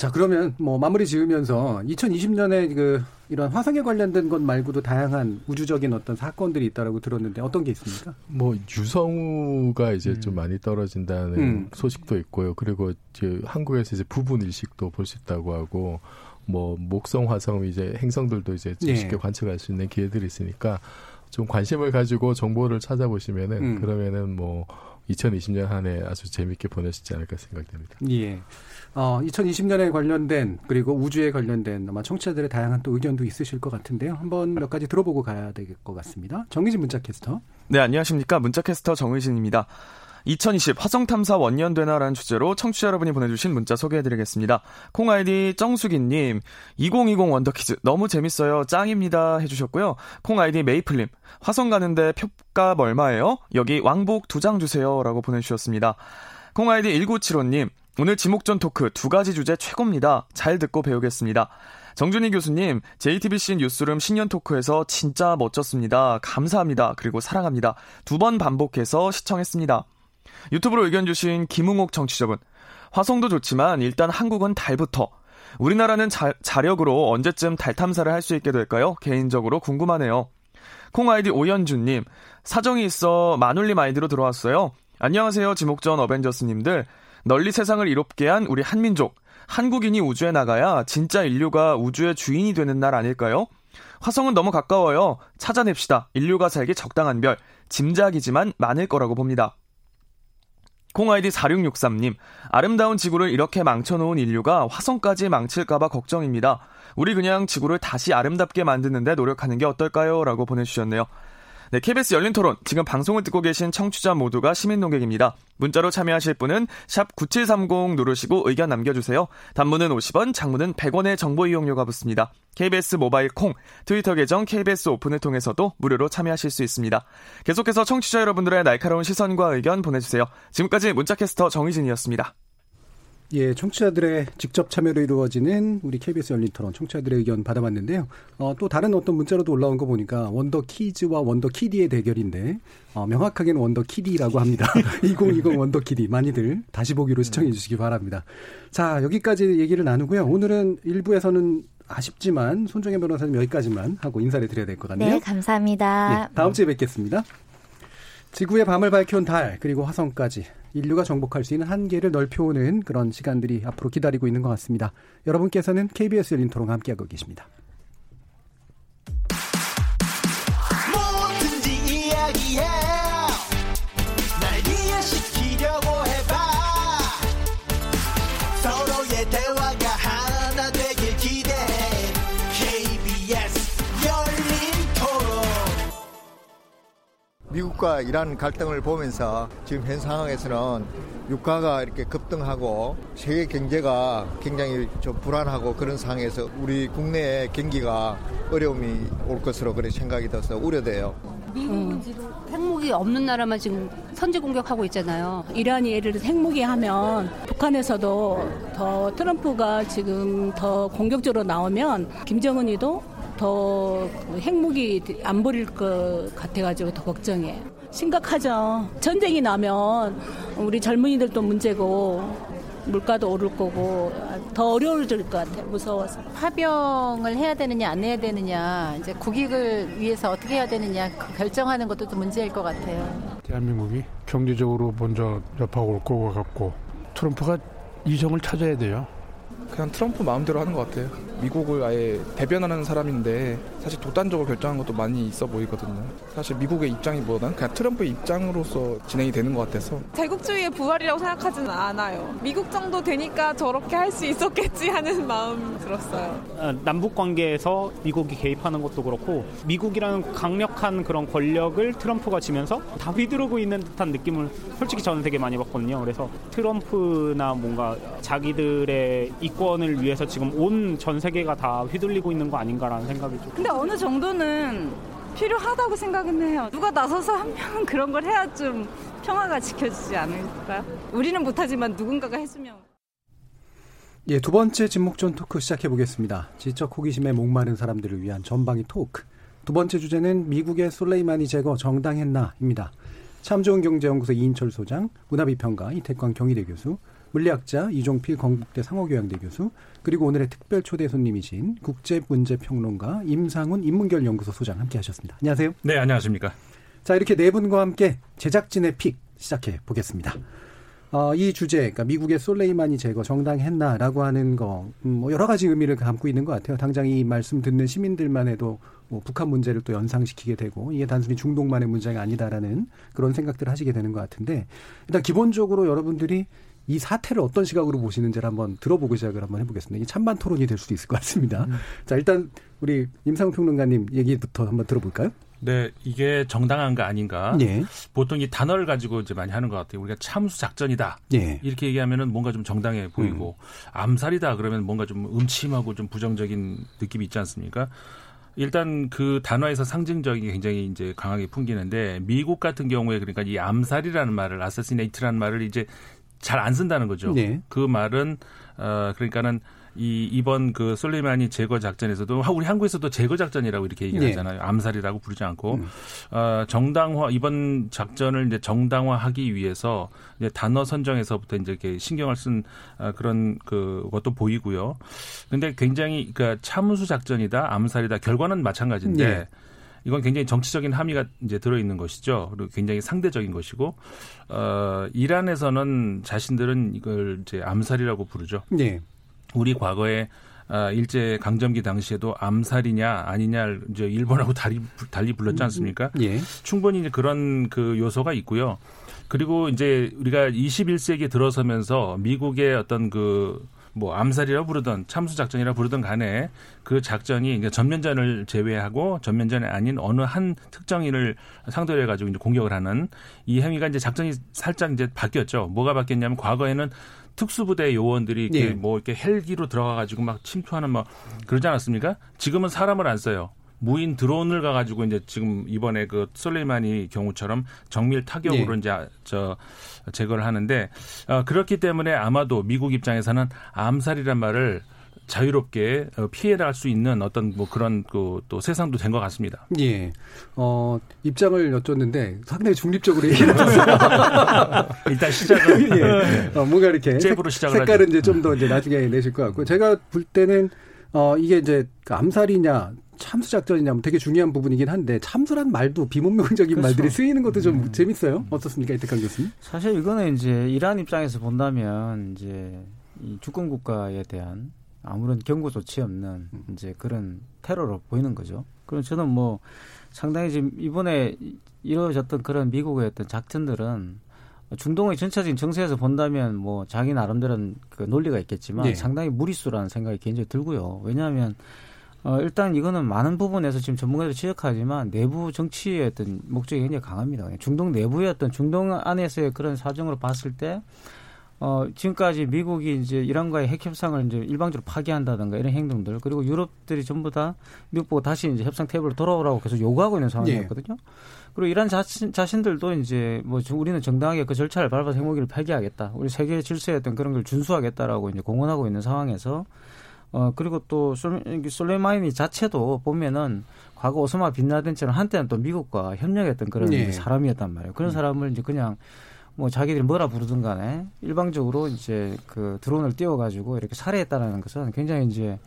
자, 그러면 뭐 마무리 지으면서 2020년에 그 이런 화성에 관련된 것 말고도 다양한 우주적인 어떤 사건들이 있다라고 들었는데 어떤 게 있습니까? 뭐 유성우가 이제 좀 많이 떨어진다는 음. 소식도 있고요. 그리고 이제 한국에서 이제 부분 일식도 볼 수 있다고 하고 뭐 목성, 화성 이제 행성들도 이제 좀 예. 쉽게 관측할 수 있는 기회들이 있으니까 좀 관심을 가지고 정보를 찾아보시면은 음. 그러면은 뭐 2020년 한 해 아주 재밌게 보내시지 않을까 생각됩니다. 예. 어, 2020년에 관련된 그리고 우주에 관련된 아마 청취자들의 다양한 또 의견도 있으실 것 같은데요. 한번 몇 가지 들어보고 가야 될 것 같습니다. 정기진 문자 캐스터. 네, 안녕하십니까. 문자캐스터 정의진입니다. 2020 화성탐사 원년 되나라는 주제로 청취자 여러분이 보내주신 문자 소개해드리겠습니다. 콩아이디 정수기님, 2020 원더키즈 너무 재밌어요. 짱입니다. 해주셨고요. 콩아이디 메이플님, 화성 가는데 표값 얼마예요? 여기 왕복 두 장 주세요. 라고 보내주셨습니다. 콩아이디 1975님, 오늘 지목전 토크 두 가지 주제 최고입니다. 잘 듣고 배우겠습니다. 정준희 교수님, JTBC 뉴스룸 신년 토크에서 진짜 멋졌습니다. 감사합니다. 그리고 사랑합니다. 두 번 반복해서 시청했습니다. 유튜브로 의견 주신 김웅옥 정치자분. 화성도 좋지만 일단 한국은 달부터. 우리나라는 자, 자력으로 언제쯤 달 탐사를 할 수 있게 될까요? 개인적으로 궁금하네요. 콩 아이디 오연주님. 사정이 있어 마눌림 아이디로 들어왔어요. 안녕하세요, 지목전 어벤져스님들. 널리 세상을 이롭게 한 우리 한민족. 한국인이 우주에 나가야 진짜 인류가 우주의 주인이 되는 날 아닐까요? 화성은 너무 가까워요. 찾아냅시다. 인류가 살기 적당한 별. 짐작이지만 많을 거라고 봅니다. 콩아이디 4663님, 아름다운 지구를 이렇게 망쳐놓은 인류가 화성까지 망칠까봐 걱정입니다. 우리 그냥 지구를 다시 아름답게 만드는데 노력하는 게 어떨까요? 라고 보내주셨네요. 네, KBS 열린 토론. 지금 방송을 듣고 계신 청취자 모두가 시민 농객입니다. 문자로 참여하실 분은 샵 9730 누르시고 의견 남겨주세요. 단문은 50원, 장문은 100원의 정보 이용료가 붙습니다. KBS 모바일 콩, 트위터 계정 KBS 오픈을 통해서도 무료로 참여하실 수 있습니다. 계속해서 청취자 여러분들의 날카로운 시선과 의견 보내주세요. 지금까지 문자캐스터 정희진이었습니다. 예, 청취자들의 직접 참여로 이루어지는 우리 KBS 열린 토론 청취자들의 의견 받아봤는데요. 어, 또 다른 어떤 문자로도 올라온 거 보니까 원더 키즈와 원더 키디의 대결인데 어, 명확하게는 원더 키디라고 합니다. (laughs) 2020 원더 키디 많이들 다시 보기로 시청해 주시기 바랍니다. 자, 여기까지 얘기를 나누고요. 오늘은 일부에서는 아쉽지만 손정혜 변호사님 여기까지만 하고 인사를 드려야 될 것 같네요. 네, 감사합니다. 네, 다음 주에 뵙겠습니다. 지구의 밤을 밝혀온 달 그리고 화성까지 인류가 정복할 수 있는 한계를 넓혀오는 그런 시간들이 앞으로 기다리고 있는 것 같습니다. 여러분께서는 KBS 열린 토론과 함께하고 계십니다. 미국과 이란 갈등을 보면서 지금 현 상황에서는 유가가 이렇게 급등하고 세계 경제가 굉장히 좀 불안하고 그런 상황에서 우리 국내의 경기가 어려움이 올 것으로 그렇게 생각이 들어서 우려돼요. 미국은 지금 핵무기 없는 나라만 지금 선제 공격하고 있잖아요. 이란이 예를 들어 핵무기 하면 북한에서도 더 트럼프가 지금 더 공격적으로 나오면 김정은이도 더 핵무기 안 버릴 것 같아가지고 더 걱정해요. 심각하죠. 전쟁이 나면 우리 젊은이들도 문제고 물가도 오를 거고 더 어려워질 것 같아요. 무서워서. 파병을 해야 되느냐 안 해야 되느냐 이제 국익을 위해서 어떻게 해야 되느냐 그 결정하는 것도 또 문제일 것 같아요. 대한민국이 경제적으로 먼저 옆하고 올 것 같고 트럼프가 이성을 찾아야 돼요. 그냥 트럼프 마음대로 하는 것 같아요. 미국을 아예 대변하는 사람인데 사실 독단적으로 결정한 것도 많이 있어 보이거든요. 사실 미국의 입장이보다는 그냥 트럼프의 입장으로서 진행이 되는 것 같아서 제국주의의 부활이라고 생각하지는 않아요. 미국 정도 되니까 저렇게 할 수 있었겠지 하는 (laughs) 마음 들었어요. 어, 남북 관계에서 미국이 개입하는 것도 그렇고 미국이라는 강력한 그런 권력을 트럼프가 지면서 다 휘두르고 있는 듯한 느낌을 솔직히 저는 되게 많이 받거든요. 그래서 트럼프나 뭔가 자기들의 이권을 위해서 지금 온 전 세계가 다 휘둘리고 있는 거 아닌가라는 생각이 좀. 어느 정도는 필요하다고 생각은 해요. 누가 나서서 한 명은 그런 걸 해야 좀 평화가 지켜지지 않을까요? 우리는 못하지만 누군가가 해주면. 예, 두 번째 진목전 토크 시작해 보겠습니다. 지적 호기심에 목마른 사람들을 위한 전방위 토크. 두 번째 주제는 미국의 솔레이마니 제거 정당했나입니다. 참 좋은 경제연구소 이인철 소장, 문화비평가 이태광 경희대 교수, 물리학자 이종필 건국대 상호교양대 교수, 그리고 오늘의 특별 초대 손님이신 국제문제평론가 임상훈 인문결 연구소 소장 함께 하셨습니다. 안녕하세요. 네, 안녕하십니까. 자, 이렇게 네 분과 함께 제작진의 픽 시작해 보겠습니다. 어, 이 주제, 그러니까 미국의 솔레이마니 제거 정당했나라고 하는 거, 음, 뭐 여러 가지 의미를 담고 있는 것 같아요. 당장 이 말씀 듣는 시민들만 해도 뭐 북한 문제를 또 연상시키게 되고 이게 단순히 중동만의 문제가 아니다라는 그런 생각들을 하시게 되는 것 같은데 일단 기본적으로 여러분들이 이 사태를 어떤 시각으로 보시는지를 한번 들어보고 시작을 한번 해보겠습니다. 이게 찬반 토론이 될 수도 있을 것 같습니다. 음. 자, 일단 우리 임상훈 평론가님 얘기부터 한번 들어볼까요? 네, 이게 정당한가 아닌가. 예. 보통 이 단어를 가지고 이제 많이 하는 것 같아요. 우리가 참수 작전이다. 예. 이렇게 얘기하면은 뭔가 좀 정당해 보이고 음. 암살이다 그러면 뭔가 좀 음침하고 좀 부정적인 느낌이 있지 않습니까? 일단 그 단어에서 상징적인 게 굉장히 이제 강하게 풍기는데 미국 같은 경우에 그러니까 이 암살이라는 말을 아세시네이트라는 말을 이제 잘 안 쓴다는 거죠. 네. 그 말은 어 그러니까는 이 이번 그 솔레이마니 제거 작전에서도 우리 한국에서도 제거 작전이라고 이렇게 얘기를 네. 하잖아요. 암살이라고 부르지 않고 음. 어 정당화 이번 작전을 이제 정당화하기 위해서 이제 단어 선정에서부터 이제 이렇게 신경을 쓴 어, 그런 그 것도 보이고요. 근데 굉장히 그러니까 참수 작전이다, 암살이다 결과는 마찬가지인데 네. 이건 굉장히 정치적인 함의가 이제 들어있는 것이죠. 그리고 굉장히 상대적인 것이고, 어, 이란에서는 자신들은 이걸 이제 암살이라고 부르죠. 네. 우리 과거에 아, 일제 강점기 당시에도 암살이냐 아니냐 이제 일본하고 달리 달리 불렀지 않습니까? 예. 충분히 이제 그런 그 요소가 있고요. 그리고 이제 우리가 21세기에 들어서면서 미국의 어떤 그 뭐 암살이라 부르던 참수 작전이라 부르던 간에 그 작전이 이제 전면전을 제외하고 전면전이 아닌 어느 한 특정인을 상대로 해가지고 이제 공격을 하는 이 행위가 이제 작전이 살짝 이제 바뀌었죠. 뭐가 바뀌었냐면 과거에는 특수부대 요원들이 이렇게 네. 뭐 이렇게 헬기로 들어가가지고 막 침투하는 막 그러지 않았습니까? 지금은 사람을 안 써요. 무인 드론을 가가지고 이제 지금 이번에 그 솔레이마니 경우처럼 정밀 타격으로 네. 이제 저 제거를 하는데 어, 그렇기 때문에 아마도 미국 입장에서는 암살이란 말을 자유롭게 어, 피해 나갈 수 있는 어떤 뭐 그런 그 또 세상도 된 것 같습니다. 예. 어, 입장을 여쭙는데 상당히 중립적으로 얘기를 했어요. (laughs) 일단 시작은 (laughs) 예. 어, 뭔가 이렇게 색, 색깔은 이제 좀 더 이제 나중에 내실 것 같고 제가 볼 때는 어, 이게 이제 그 암살이냐 참수 작전이냐 뭐 되게 중요한 부분이긴 한데 참수란 말도 비문명적인 그렇죠. 말들이 쓰이는 것도 좀 음. 재밌어요. 어떻습니까, 이태강 교수님? 사실 이거는 이제 이란 입장에서 본다면 이제 이 주권 국가에 대한 아무런 경고 조치 없는 음. 이제 그런 테러로 보이는 거죠. 그럼 저는 뭐 상당히 지금 이번에 이루어졌던 그런 미국의 어떤 작전들은 중동의 전체적인 정세에서 본다면 뭐 자기 나름대로는 그 논리가 있겠지만 네. 상당히 무리수라는 생각이 개인적으로 들고요. 왜냐하면 어, 일단 이거는 많은 부분에서 지금 전문가들이 지적하지만 내부 정치의 어떤 목적이 굉장히 강합니다. 중동 내부의 어떤 중동 안에서의 그런 사정으로 봤을 때 어, 지금까지 미국이 이제 이란과의 핵 협상을 이제 일방적으로 파기한다든가 이런 행동들 그리고 유럽들이 전부 다 미국 보고 다시 이제 협상 테이블로 돌아오라고 계속 요구하고 있는 상황이었거든요. 예. 그리고 이란 자신, 자신들도 이제 뭐 우리는 정당하게 그 절차를 밟아서 핵무기를 폐기하겠다. 우리 세계 질서였던 그런 걸 준수하겠다라고 이제 공언하고 있는 상황에서 어 그리고 또 솔레마니 자체도 보면은 과거 오스마 빈라덴처럼 한때는 또 미국과 협력했던 그런 예. 사람이었단 말이에요. 그런 음. 사람을 이제 그냥 뭐 자기들이 뭐라 부르든 간에 일방적으로 이제 그 드론을 띄워가지고 이렇게 살해했다라는 것은 굉장히 이제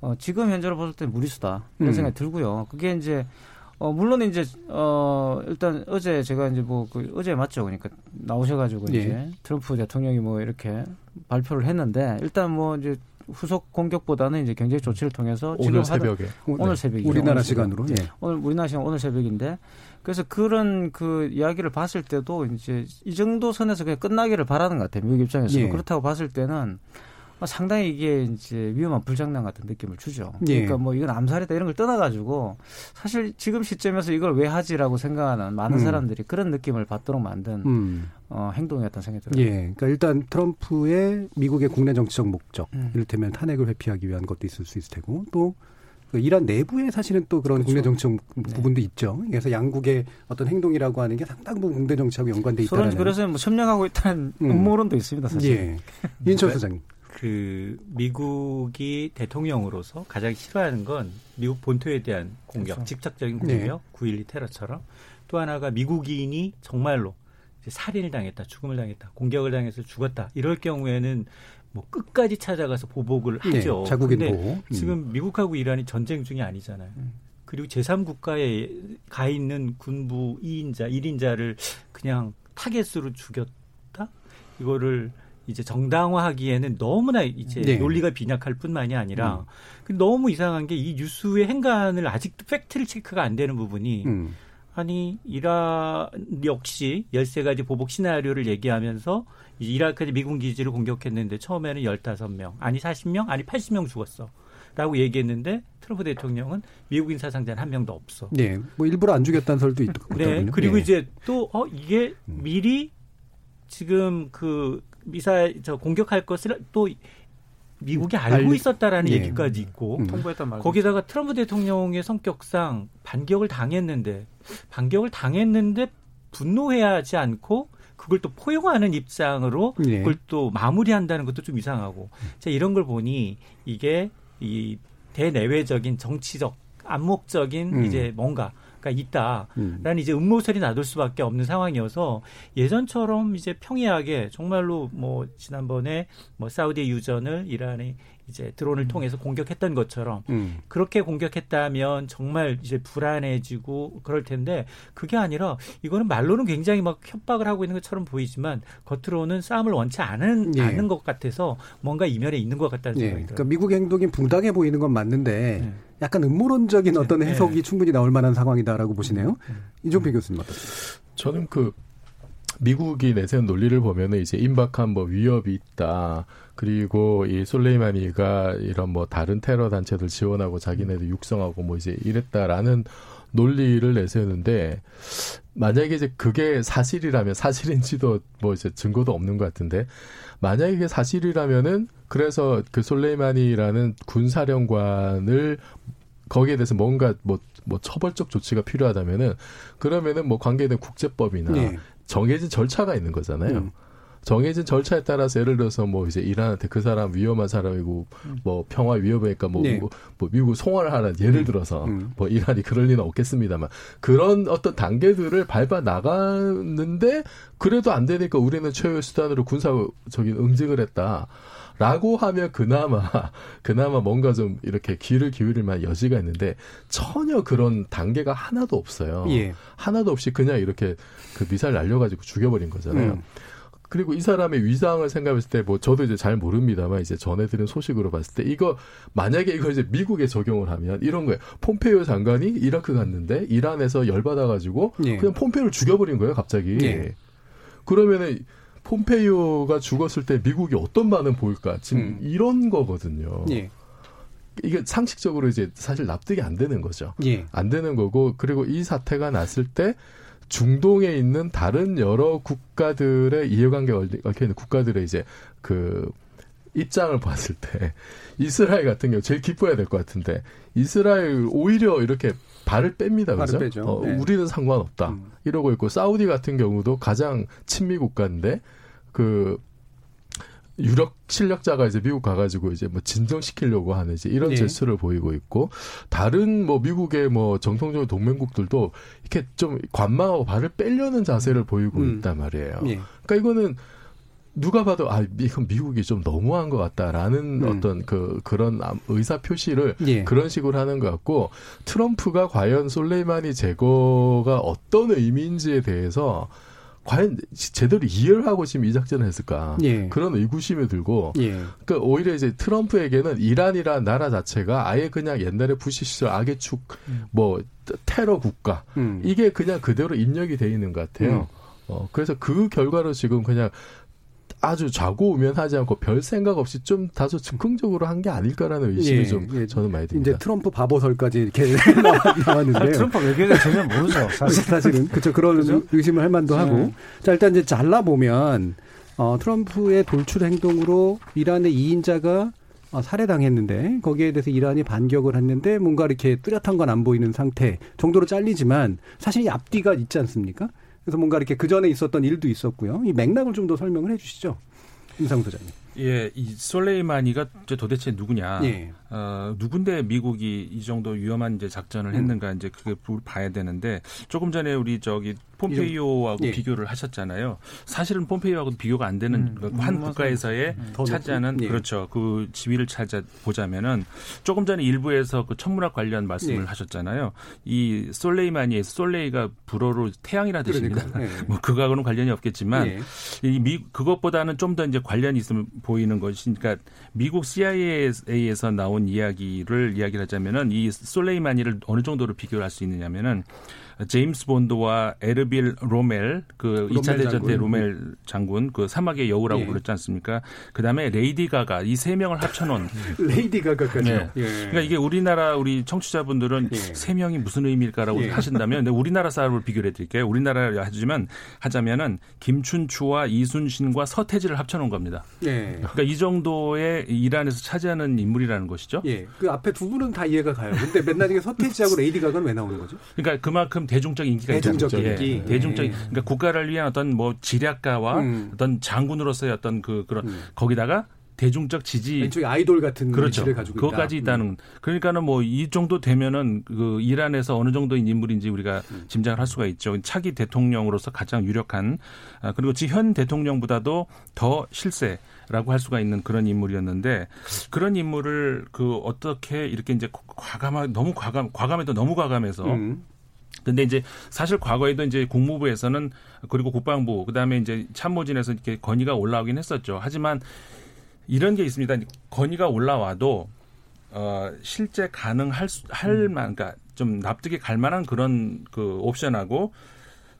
어 지금 현재로 봤을 때 무리수다 이런 음. 생각이 들고요. 그게 이제 어 물론 이제 어 일단 어제 제가 이제 뭐 그 어제 맞죠 그러니까 나오셔가지고 예. 이제 트럼프 대통령이 뭐 이렇게 발표를 했는데 일단 뭐 이제 후속 공격보다는 이제 경제 조치를 통해서 오늘 새벽에 오늘 네. 새벽에 우리나라 시간으로 예. 오늘 우리나라 시간 오늘 새벽인데 그래서 그런 그 이야기를 봤을 때도 이제 이 정도 선에서 그냥 끝나기를 바라는 것 같아요. 미국 입장에서 예. 그렇다고 봤을 때는 상당히 이게 이제 위험한 불장난 같은 느낌을 주죠. 예. 그러니까 뭐 이건 암살이다 이런 걸 떠나가지고 사실 지금 시점에서 이걸 왜 하지라고 생각하는 많은 음. 사람들이 그런 느낌을 받도록 만든 음. 어, 행동이었던 생각이 들어요. 예. 그러니까 일단 트럼프의 미국의 국내 정치적 목적, 음. 이를테면 탄핵을 회피하기 위한 것도 있을 수 있을 테고 또그 이란 내부에 사실은 또 그런 그렇죠. 국내 정치적 네. 부분도 있죠. 그래서 양국의 어떤 행동이라고 하는 게 상당 부분 국내 정치하고 연관돼 있다. 서로 그래서 뭐 협력하고 있다는 음. 음모론도 있습니다. 사실. 예. (laughs) 윤철 소장님. 그 미국이 대통령으로서 가장 싫어하는 건 미국 본토에 대한 공격, 그렇죠. 직접적인 공격, 네. 9.12 테러처럼 또 하나가 미국인이 정말로 살인을 당했다, 죽음을 당했다, 공격을 당해서 죽었다 이럴 경우에는 뭐 끝까지 찾아가서 보복을 네, 하죠. 네, 자국인 보호. 음. 지금 미국하고 이란이 전쟁 중이 아니잖아요. 음. 그리고 제3국가에 가 있는 군부 2인자, 1인자를 그냥 타겟으로 죽였다? 이거를 이제 정당화하기에는 너무나 이제 네. 논리가 빈약할 뿐만이 아니라 음. 너무 이상한 게 이 뉴스의 행간을 아직도 팩트를 체크가 안 되는 부분이 음. 아니 이란 역시 열세 가지 보복 시나리오를 얘기하면서 이라크에 미군 기지를 공격했는데 처음에는 열다섯 명 아니 사십 명 아니 팔십 명 죽었어. 라고 얘기했는데 트럼프 대통령은 미국인 사상자는 한 명도 없어. 네. 뭐 일부러 안 죽였다는 설도 있고. 네. 그리고 네. 이제 또, 어, 이게 음. 미리 지금 그 미사일, 저 공격할 것을 또 미국이 알고 알... 있었다라는 예. 얘기까지 있고 음. 통보했단 말 거기다가 트럼프 대통령의 성격상 반격을 당했는데 반격을 당했는데 분노해야 하지 않고 그걸 또 포용하는 입장으로 예. 그걸 또 마무리한다는 것도 좀 이상하고 자 이런 걸 보니 이게 이 대내외적인 정치적 암묵적인 음. 이제 뭔가 가 있다라는 음. 이제 음모설이 나돌 수밖에 없는 상황이어서 예전처럼 이제 평이하게 정말로 뭐 지난번에 뭐 사우디 유전을 이란이 이제 드론을 음. 통해서 공격했던 것처럼 음. 그렇게 공격했다면 정말 이제 불안해지고 그럴 텐데 그게 아니라 이거는 말로는 굉장히 막 협박을 하고 있는 것처럼 보이지만 겉으로는 싸움을 원치 않은 예. 않는 것 같아서 뭔가 이면에 있는 것 같다는 예. 생각이 들어요. 그러니까 미국 행동이 붕당해 보이는 건 맞는데 예. 약간 음모론적인 어떤 네. 해석이 네. 충분히 나올 만한 상황이다라고 보시네요. 음. 이종필 음. 교수님 어떠세요? 저는 그 미국이 내세운 논리를 보면은 이제 임박한 뭐 위협이 있다. 그리고 이 솔레이마니가 이런 뭐 다른 테러 단체들 지원하고 자기네들 육성하고 뭐 이제 이랬다라는 논리를 내세우는데 만약에 이제 그게 사실이라면 사실인지도 뭐 이제 증거도 없는 것 같은데 만약에 그게 사실이라면은 그래서 그 솔레이마니라는 군사령관을 거기에 대해서 뭔가 뭐, 뭐 처벌적 조치가 필요하다면은 그러면은 뭐 관계된 국제법이나 네. 정해진 절차가 있는 거잖아요. 음. 정해진 절차에 따라서 예를 들어서 뭐 이제 이란한테 그 사람 위험한 사람이고 음. 뭐 평화 위협이니까 뭐, 네. 뭐, 뭐 미국 송환을 하는 예를 음. 들어서 음. 뭐 이란이 그럴 리는 없겠습니다만 그런 어떤 단계들을 밟아 나갔는데 그래도 안 되니까 우리는 최후의 수단으로 군사적인 응징을 했다. 라고 하면 그나마 (laughs) 그나마 뭔가 좀 이렇게 귀를 기울일 만한 여지가 있는데 전혀 그런 단계가 하나도 없어요. 예. 하나도 없이 그냥 이렇게 그 미사일 날려가지고 죽여버린 거잖아요. 음. 그리고 이 사람의 위상을 생각했을 때 뭐 저도 이제 잘 모릅니다만 이제 전해 들은 소식으로 봤을 때 이거 만약에 이걸 이제 미국에 적용을 하면 이런 거예요. 폼페이오 장관이 이라크 갔는데 이란에서 열받아 가지고 예. 그냥 폼페이오를 죽여버린 거예요, 갑자기. 예. 그러면은 폼페이오가 죽었을 때 미국이 어떤 반응 보일까? 지금 음. 이런 거거든요. 예. 이게 상식적으로 이제 사실 납득이 안 되는 거죠. 예. 안 되는 거고 그리고 이 사태가 났을 때 중동에 있는 다른 여러 국가들의 이해관계가 얽혀 있는 국가들의 이제 그 입장을 봤을 때 (laughs) 이스라엘 같은 경우 제일 기뻐해야 될 것 같은데 이스라엘 오히려 이렇게 발을 뺍니다. 그죠? 빼죠. 어, 네. 우리는 상관없다. 음. 이러고 있고 사우디 같은 경우도 가장 친미 국가인데 그 유력 실력자가 이제 미국 가가지고 이제 뭐 진정시키려고 하는 이제 이런 예. 제스처를 보이고 있고 다른 뭐 미국의 뭐 정통적인 동맹국들도 이렇게 좀 관망하고 발을 빼려는 자세를 보이고 음. 있단 말이에요. 예. 그러니까 이거는 누가 봐도 아 이건 미국이 좀 너무한 것 같다라는 음. 어떤 그 그런 의사 표시를 예. 그런 식으로 하는 것 같고 트럼프가 과연 솔레이마니 제거가 어떤 의미인지에 대해서 과연 제대로 이해를 하고 지금 이 작전을 했을까 예. 그런 의구심이 들고 예. 그러니까 오히려 이제 트럼프에게는 이란이라는 나라 자체가 아예 그냥 옛날에 부시 시절 악의 축뭐 테러 국가 음. 이게 그냥 그대로 입력이 돼 있는 것 같아요. 어 그래서 그 결과로 지금 그냥 아주 좌고우면하지 않고 별 생각 없이 좀 다소 즉흥적으로 한 게 아닐까라는 의심이 예, 좀 예. 저는 많이 듭니다. 이제 트럼프 바보설까지 이렇게 (laughs) 나왔는데요. 트럼프 외교에 전혀 모르죠. (laughs) 사실. 사실은 그렇죠. 그런 의심을 할 만도 하고. 네. 자 일단 이제 잘라 보면 어, 트럼프의 돌출 행동으로 이란의 2인자가 어, 살해당했는데 거기에 대해서 이란이 반격을 했는데 뭔가 이렇게 뚜렷한 건 안 보이는 상태 정도로 잘리지만 사실 이 앞뒤가 있지 않습니까? 그래서 뭔가 이렇게 그 전에 있었던 일도 있었고요. 이 맥락을 좀 더 설명을 해주시죠, 임상 소장님. 예, 이 솔레이마니가 도대체 누구냐? 예. 어, 누군데 미국이 이 정도 위험한 이제 작전을 음. 했는가 이제 그게 봐야 되는데 조금 전에 우리 저기 폼페이오하고 예. 비교를 하셨잖아요. 사실은 pompeo하고 비교가 안 되는 음, 그 음, 한. 국가에서의 음. 더 차지하는 높은? 예. 그렇죠. 그 지위를 찾아 보자면은 조금 전에 일부에서 그 천문학 관련 말씀을 예. 하셨잖아요. 이 솔레이마니의 솔레이가 불어로 태양이라 뜻입니다. 그러니까요. 예. (laughs) 뭐 그거하고는 관련이 없겠지만 예. 이 미, 그것보다는 좀 더 이제 관련이 있으면 보이는 것이, 그러니까 미국 CIA에서 나온 이야기를 이야기를 하자면은 이 솔레이마니를 어느 정도로 비교를 할 수 있느냐면은 제임스 본드와 에르빈 로멜 그 로멜 2차 대전 때. 로멜 장군 그 사막의 여우라고 예. 불렀지 않습니까? 그다음에 레이디 가가 이 세 명을 합쳐 놓은 (laughs) 레이디 가가까지. 네. 그러니까 이게 우리나라 우리 청취자분들은 세 명이 무슨 의미일까라고 예. 하신다면 근데 우리나라 사람을 비교를 해드릴게요. 우리나라 하지만 하자면은 김춘추와 이순신과 서태지를 합쳐 놓은 겁니다. 예. 그러니까 이 정도의 이란에서 차지하는 인물이라는 것이죠. 예. 그 앞에 두 분은 다 이해가 가요. 근데 맨날 이게 서태지하고 레이디 가가는 왜 나오는 거죠? 그러니까 그만큼 대중적 인기가 대중적 있잖아요. 인기. 예, 대중적 예. 그러니까 국가를 위한 어떤 뭐 지략가와 음. 어떤 장군으로서의 어떤 그 그런 거기다가 대중적 지지 일종의 아이돌 같은 그렇죠. 그것까지 있다. 있다는 그러니까는 뭐 이 정도 되면은 그 이란에서 어느 정도인 인물인지 우리가 음. 짐작을 할 수가 있죠. 차기 대통령으로서 가장 유력한 아, 그리고 지현 대통령보다도 더 실세라고 할 수가 있는 그런 인물이었는데 그런 인물을 그 어떻게 이렇게 이제 과감하 너무 과감 과감해도 너무 과감해서 음. 근데 이제 사실 과거에도 이제 국무부에서는 그리고 국방부 그다음에 이제 참모진에서 이렇게 건의가 올라오긴 했었죠. 하지만 이런 게 있습니다. 건의가 올라와도 어 실제 가능할 수, 할 만, 그러니까 좀 납득이 갈 만한 그런 그 옵션하고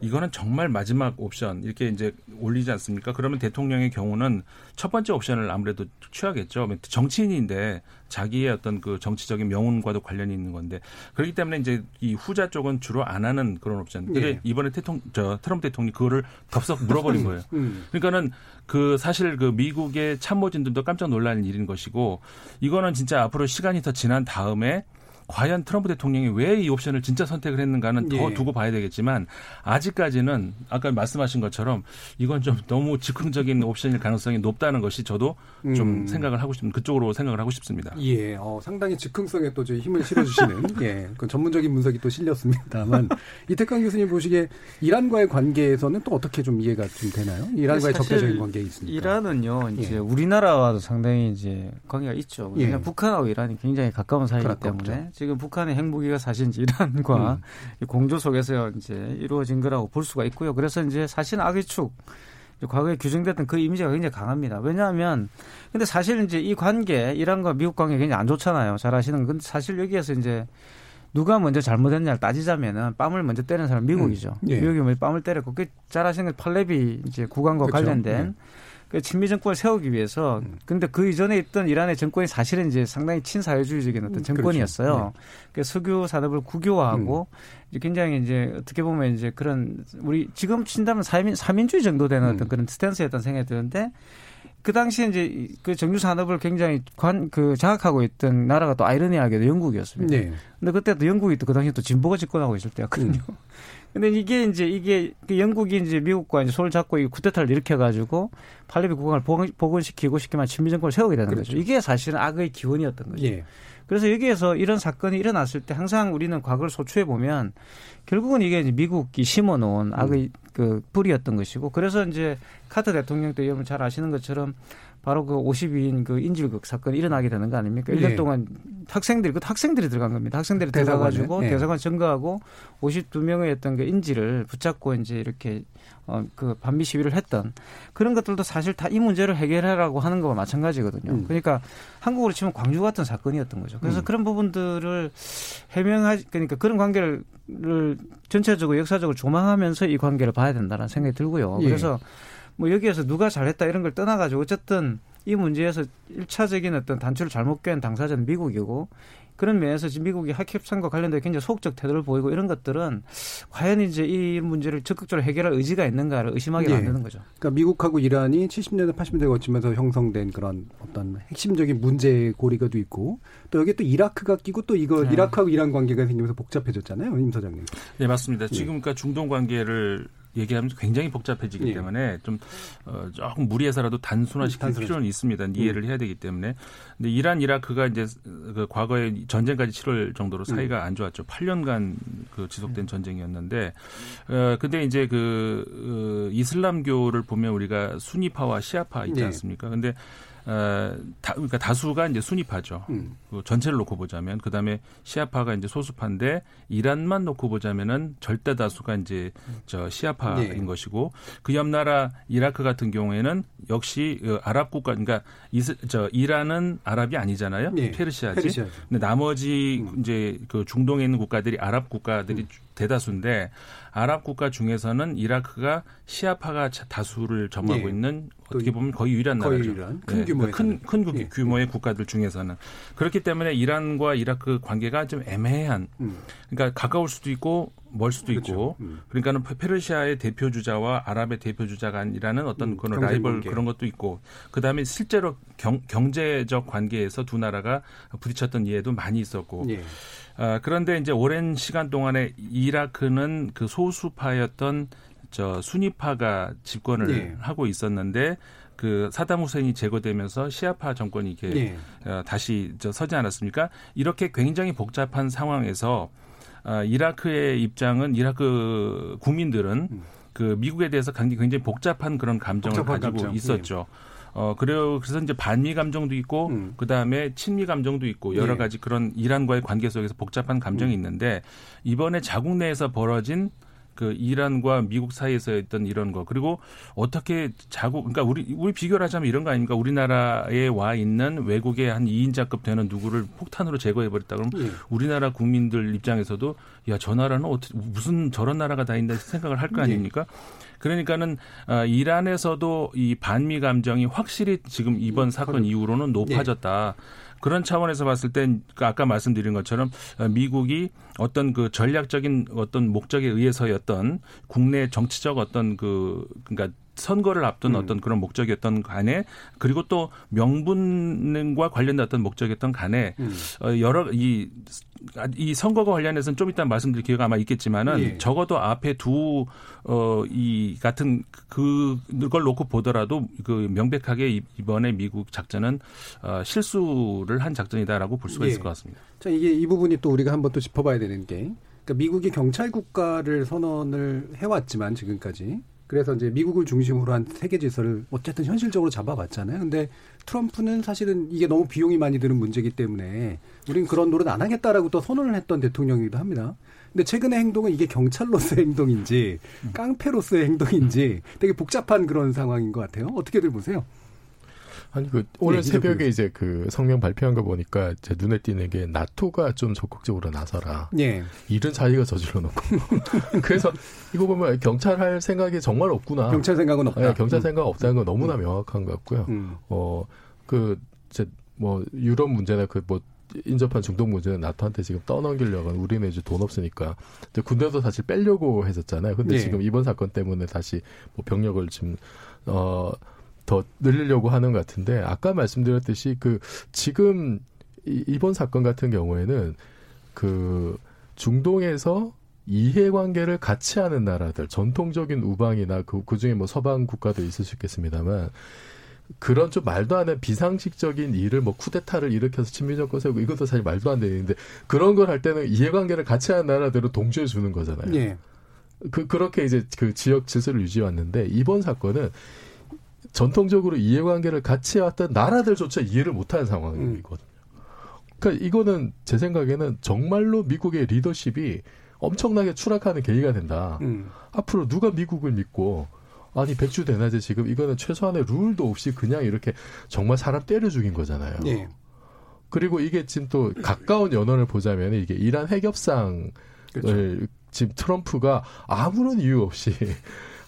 이거는 정말 마지막 옵션 이렇게 이제 올리지 않습니까? 그러면 대통령의 경우는 첫 번째 옵션을 아무래도 취하겠죠. 정치인인데 자기의 어떤 그 정치적인 명운과도 관련이 있는 건데 그렇기 때문에 이제 이 후자 쪽은 주로 안 하는 그런 옵션. 근데 예. 이번에 대통령 저 트럼프 대통령이 그거를 덥석 (laughs) 물어버린 거예요. 음. 그러니까는 그 사실 그 미국의 참모진들도 깜짝 놀라는 일인 것이고 이거는 진짜 앞으로 시간이 더 지난 다음에 과연 트럼프 대통령이 왜 이 옵션을 진짜 선택을 했는가는 더 예. 두고 봐야 되겠지만 아직까지는 아까 말씀하신 것처럼 이건 좀 너무 즉흥적인 옵션일 가능성이 높다는 것이 저도 좀 음. 생각을 하고 싶습니다. 그쪽으로 생각을 하고 싶습니다. 예, 어, 상당히 즉흥성에 또 저희 힘을 실어주시는 (laughs) 예, 그 전문적인 분석이 또 실렸습니다만 (laughs) 이태강 교수님 보시기에 이란과의 관계에서는 또 어떻게 좀 이해가 좀 되나요? 이란과의 적대적인 관계에 있습니까? 이란은요, 이제 예. 우리나라와도 상당히 이제 관계가 있죠. 예. 왜냐하면 북한하고 이란이 굉장히 가까운 사이이기. 때문에 지금 북한의 핵무기가 사실 이란과 음. 이 공조 속에서 이제 이루어진 거라고 볼 수가 있고요. 그래서 이제 사실 악의 축 과거에 규정됐던 그 이미지가 굉장히 강합니다. 왜냐하면 근데 사실 이제 이 관계 이란과 미국 관계 굉장히 안 좋잖아요. 잘 아시는 근데 사실 여기에서 이제 누가 먼저 잘못했냐를 따지자면은 빰을 먼저 때린 사람 은 미국이죠. 음. 예. 미국이 먼저 빰을 때렸고 그잘 아시는 건 팔레비 이제 구간과 그렇죠. 관련된 네. 그 친미 정권을 세우기 위해서 음. 근데 그 이전에 있던 이란의 정권이 사실은 이제 상당히 친사회주의적인 어떤 음, 정권이었어요. 그렇죠. 그 석유 산업을 국유화하고 이제 굉장히 이제 어떻게 보면 이제 그런 우리 지금 친다면 사민 사민주의 정도 되는 어떤 그런 스탠스였던 생각이 드는데 그 당시에 이제 이- 그 정유 산업을 굉장히 관 그 장악하고 있던 나라가 또 아이러니하게도 영국이었습니다. 네. 근데 그때도 영국이 또 그 당시에 또 진보가 집권하고 있을 때였거든요. (laughs) 근데 이게 이제 이게 그 영국이 이제 미국과 이제 손을 잡고 이 쿠데타를 일으켜가지고 팔레비 국왕을 복원- 복원시키고 쉽게 말하면 친미 정권을 세우게 되는 거죠. 이게 사실은 악의 기원이었던 거죠. 예. 그래서 여기에서 이런 사건이 일어났을 때 항상 우리는 과거를 소추해 보면 결국은 이게 이제 미국이 심어놓은 악의 그 뿌리였던 것이고 그래서 이제 카터 대통령 때 여러분 잘 아시는 것처럼 바로 그 50인 그 인질극 사건이 일어나게 되는 거 아닙니까? 일 네. 1년 동안 학생들이 그 학생들이 들어간 겁니다. 학생들이. 들어가가지고 네. 대사관 증거하고 52명의 어떤 그 인질을 붙잡고 이제 이렇게 어 그 반미 시위를 했던 그런 것들도 사실 다 이 문제를 해결하라고 하는 거와 마찬가지거든요. 음. 그러니까 한국으로 치면 광주 같은 사건이었던 거죠. 그래서 음. 그런 부분들을 해명하지 그러니까 그런 관계를 전체적으로 역사적으로 조망하면서 이 관계를 봐야 된다는 생각이 들고요. 예. 그래서 뭐 여기에서 누가 잘했다 이런 걸 떠나가지고 어쨌든 이 문제에서 일차적인 어떤 단추를 잘못 꿰는 당사자는 미국이고 그런 면에서 지금 미국이 하캡산과 관련된 굉장히 소극적 태도를 보이고 이런 것들은 과연 이제 이 문제를 적극적으로 해결할 의지가 있는가를 의심하게 예. 만드는 거죠. 그러니까 미국하고 이란이 70년대, 80년대 거치면서 형성된 그런 어떤 핵심적인 문제 고리가도 있고 또 여기 또 이라크가 끼고 또 이거 네. 이라크하고 이란 관계가 생기면서 복잡해졌잖아요, 임 소장님. 네, 맞습니다. 지금 그러니까 중동 관계를 얘기하면서 굉장히 복잡해지기 예. 때문에 좀 어, 조금 무리해서라도 단순화시킬 단순화. 필요는 있습니다. 이해를 해야 되기 때문에. 근데 이란, 이라크가 이제 그 과거에 전쟁까지 치를 정도로 사이가 안 좋았죠. 8년간 그 지속된 전쟁이었는데, 어 근데 이제 그 어, 이슬람교를 보면 우리가 순위파와 시아파 있지 네. 않습니까? 근데 어, 다, 그러니까 다수가 이제 순위파죠. 음. 그 전체를 놓고 보자면 그 다음에 시아파가 이제 소수파인데 이란만 놓고 보자면은 절대 다수가 이제 저 시아파인 네. 것이고 그 옆 나라 이라크 같은 경우에는 역시 어, 아랍 국가 그러니까 이스, 저 이란은 아랍이 아니잖아요. 네. 페르시아지. 페르시아죠. 근데 나머지 이제 그 중동에 있는 국가들이 아랍 국가들이 대다수인데 아랍 국가 중에서는 이라크가 시아파가 차- 다수를 점하고 네. 있는 또 어떻게 보면 거의 유일한 거의 나라죠. 유일한 큰 규모의 예. 큰, 큰 규- 규모의 국가들 중에서는 그렇기 때문에 이란과 이라크 관계가 좀 애매한 음. 그러니까 가까울 수도 있고 멀 수도 있고 음. 그러니까는 페- 페르시아의 대표 주자와 아랍의 대표 주자가 아니라는 어떤 그런 경쟁 라이벌 관계. 그런 것도 있고 그다음에 실제로 경, 경제적 관계에서 두 나라가 부딪혔던 예도 많이 있었고 예. 아, 그런데 이제 오랜 시간 동안에 이라크는 그 소수파였던 저 순위파가 집권을 예. 하고 있었는데 그 사담 후센이 제거되면서 시아파 정권이 이렇게 예. 어, 다시 저 서지 않았습니까? 이렇게 굉장히 복잡한 상황에서 아, 이라크의 입장은 이라크 국민들은 그 미국에 대해서 굉장히 복잡한 그런 감정을 복잡한 가지고 감정. 예. 있었죠. 어 그래요. 그래서 이제 반미 감정도 있고 그 다음에 친미 감정도 있고 여러 예. 가지 그런 이란과의 관계 속에서 복잡한 감정이 있는데 이번에 자국 내에서 벌어진 그 이란과 미국 사이에서 있던 이런 거 그리고 어떻게 자국 그러니까 우리 우리 비교를 하자면 이런 거 아닙니까? 우리나라에 와 있는 외국의 한 2인자급 되는 누구를 폭탄으로 제거해 버렸다 그러면 예. 우리나라 국민들 입장에서도 야 저 나라는 어떻게 무슨 저런 나라가 다 있나 생각을 할거 예. 아닙니까? 그러니까는 아, 이란에서도 이 반미 감정이 확실히 지금 이번 사건 이후로는 높아졌다. 그런 차원에서 봤을 땐그 아까 말씀드린 것처럼 어, 미국이 어떤 그 전략적인 어떤 목적에 의해서였던 국내 정치적 어떤 그 그러니까 선거를 앞둔 어떤 그런 목적이었던 간에 그리고 또 명분과 관련된 어떤 목적이었던 간에 어, 여러 이, 이 선거가 관련해서는 좀 이따 말씀드릴 기회가 아마 있겠지만은 예. 적어도 앞에 두, 어, 이 같은 그, 그걸 놓고 보더라도 그 명백하게 이- 이번에 미국 작전은 어, 실수를 한 작전이다라고 볼 수가 예. 있을 것 같습니다. 자, 이게 이 부분이 또 우리가 한번 또 짚어봐야 되는 게, 그러니까 미국이 경찰 국가를 선언을 해왔지만 지금까지 그래서 이제 미국을 중심으로 한 세계 질서를 어쨌든 현실적으로 잡아봤잖아요. 근데 트럼프는 사실은 이게 너무 비용이 많이 드는 문제이기 때문에 우린 그런 노릇 안 하겠다라고 또 선언을 했던 대통령이기도 합니다. 근데 최근의 행동은 이게 경찰로서의 행동인지 깡패로서의 행동인지 되게 복잡한 그런 상황인 것 같아요. 어떻게들 보세요? 아니 그 오늘 네, 새벽에 이적규 이제 그 성명 발표한 거 보니까 제 눈에 띄는 게 나토가 좀 적극적으로 나서라. 예. 일은 자기가 저질러 놓고. (laughs) 그래서 이거 보면 경찰 할 생각이 정말 없구나. 경찰 생각은 없다. 네, 경찰 음. 생각 없다는 건 너무나 명확한 것 같고요. 음. 어그 이제 뭐 유럽 문제나 그뭐 인접한 중동 문제는 나토한테 지금 떠넘기려고 하는 우리는 이제 돈 없으니까 이제 군대도 사실 빼려고 했었잖아요. 근데 네. 지금 이번 사건 때문에 다시 뭐 병력을 지금 어 더 늘리려고 하는 것 같은데 아까 말씀드렸듯이 그 지금 이, 이번 사건 같은 경우에는 그 중동에서 이해관계를 같이 하는 나라들 전통적인 우방이나 그 그중에 뭐 서방 국가도 있을 수 있겠습니다만 그런 좀 말도 안 되는 비상식적인 일을 뭐 쿠데타를 일으켜서 친미 정권 세우고 이것도 사실 말도 안 되는 일인데 그런 걸 할 때는 이해관계를 같이 하는 나라들을 동조해 주는 거잖아요. 예. 그 그렇게 이제 그 지역 질서를 유지해 왔는데 이번 사건은 전통적으로 이해관계를 같이 해왔던 나라들조차 이해를 못하는 상황이거든요. 그러니까 이거는 제 생각에는 정말로 미국의 리더십이 엄청나게 추락하는 계기가 된다. 음. 앞으로 누가 미국을 믿고 아니 백주 대낮에 지금 이거는 최소한의 룰도 없이 그냥 이렇게 정말 사람 때려 죽인 거잖아요. 예. 그리고 이게 지금 또 가까운 연원을 보자면 이게 이란 핵협상을 그렇죠. 지금 트럼프가 아무런 이유 없이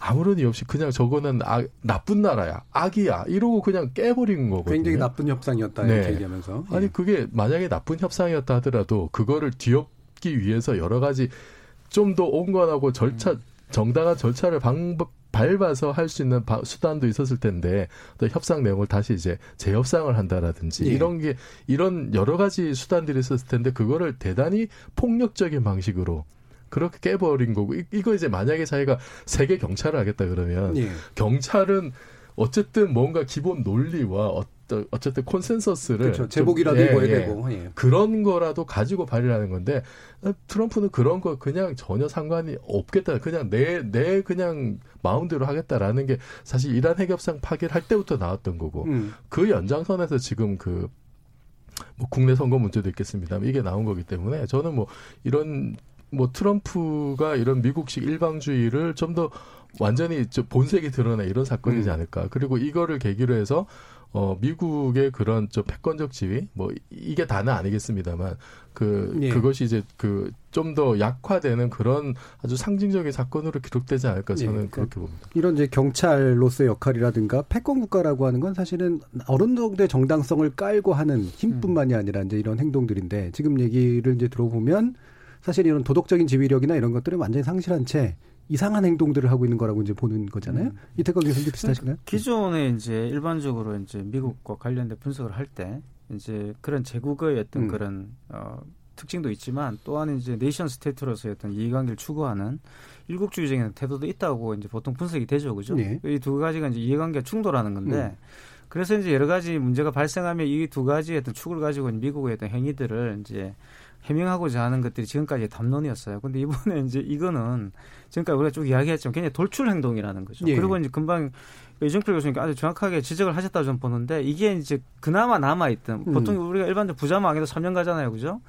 아무런 이유 없이 그냥 저거는 아, 나쁜 나라야 악이야 이러고 그냥 깨버린 거거든요. 굉장히 나쁜 협상이었다 이렇게 얘기하면서. 예. 아니 그게 만약에 나쁜 협상이었다 하더라도 그거를 뒤엎기 위해서 여러 가지 좀 더 온건하고 절차 음. 정당한 절차를 방법 밟아서 할 수 있는 바- 수단도 있었을 텐데 또 협상 내용을 다시 이제 재협상을 한다라든지 예. 이런 게 이런 여러 가지 수단들이 있었을 텐데 그거를 대단히 폭력적인 방식으로 그렇게 깨버린 거고 이, 이거 이제 만약에 자기가 세계 경찰을 하겠다 그러면 예. 경찰은 어쨌든 뭔가 기본 논리와 어떤 어쨌든 콘센서스를 그렇죠. 좀- 제복이라도 예, 입어야 예. 되고, 예. 그런 거라도 가지고 발휘하는 건데 어, 트럼프는 그런 거 그냥 전혀 상관이 없겠다. 그냥 내내 그냥 마음대로 하겠다라는 게 사실 이란 핵협상 파기를 할 때부터 나왔던 거고 음. 그 연장선에서 지금 그뭐 국내 선거 문제도 있겠습니다만 이게 나온 거기 때문에 저는 뭐 이런 뭐 트럼프가 이런 미국식 일방주의를 좀 더 완전히 저 본색이 드러나 이런 사건이지 음. 않을까. 그리고 이거를 계기로 해서 어 미국의 그런 저 패권적 지위 뭐 이- 이게 다는 아니겠습니다만 그 예. 그것이 이제 그 좀 더 약화되는 그런 아주 상징적인 사건으로 기록되지 않을까 저는 예, 그렇게 봅니다. 이런 이제 경찰로서의 역할이라든가 패권 국가라고 하는 건 사실은 어느 정도의 정당성을 깔고 하는 힘뿐만이 아니라 이제 이런 행동들인데 지금 얘기를 이제 들어보면 사실 이런 도덕적인 지휘력이나 이런 것들은 완전히 상실한 채 이상한 행동들을 하고 있는 거라고 이제 보는 거잖아요. 이태권 교수님 비슷하신가요? 기존에 이제 일반적으로 이제 미국과 관련된 분석을 할 때 이제 그런 제국의 어떤 음. 그런 어 특징도 있지만 또한 이제 네이션 스테이트로서의 어떤 이해관계를 추구하는 일국주의적인 태도도 있다고 이제 보통 분석이 되죠, 그죠? 네. 이두 가지가 이제 이해관계가 충돌하는 건데 음. 그래서 이제 여러 가지 문제가 발생하면 이 두 가지의 어떤 축을 가지고 있는 미국의 어떤 행위들을 이제 해명하고자 하는 것들이 지금까지 담론이었어요. 근데 이번에 이제 이거는 지금까지 우리가 쭉 이야기했지만 굉장히 돌출 행동이라는 거죠. 예. 그리고 이제 금방 이정필 교수님께 아주 정확하게 지적을 하셨다고 저는 보는데 이게 이제 그나마 남아있던 음. 보통 우리가 일반적으로 부자망에도 3년 가잖아요. 그죠?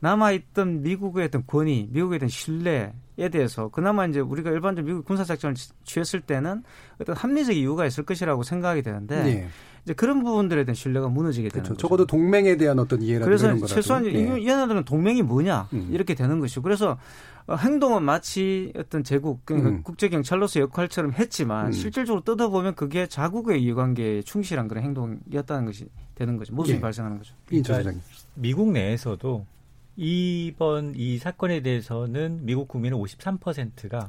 남아있던 미국의 어떤 권위, 미국에 대한 신뢰에 대해서 그나마 이제 우리가 일반적으로 미국 군사작전을 지- 취했을 때는 어떤 합리적 이유가 있을 것이라고 생각이 되는데 예. 이제 그런 부분들에 대한 신뢰가 무너지게 되는 그렇죠. 거죠. 적어도 동맹에 대한 어떤 이해라든가 그래서 이런 거라도. 최소한 이- 예. 얘네들은 동맹이 뭐냐 이렇게 되는 것이고 그래서 어, 행동은 마치 어떤 제국 그러니까 음. 국제 경찰로서 역할처럼 했지만 음. 실질적으로 뜯어보면 그게 자국의 이해관계에 충실한 그런 행동이었다는 것이 되는 거죠. 모습이 예. 발생하는 거죠. 그러니까 미국 내에서도 이번 이 사건에 대해서는 미국 국민의 53%가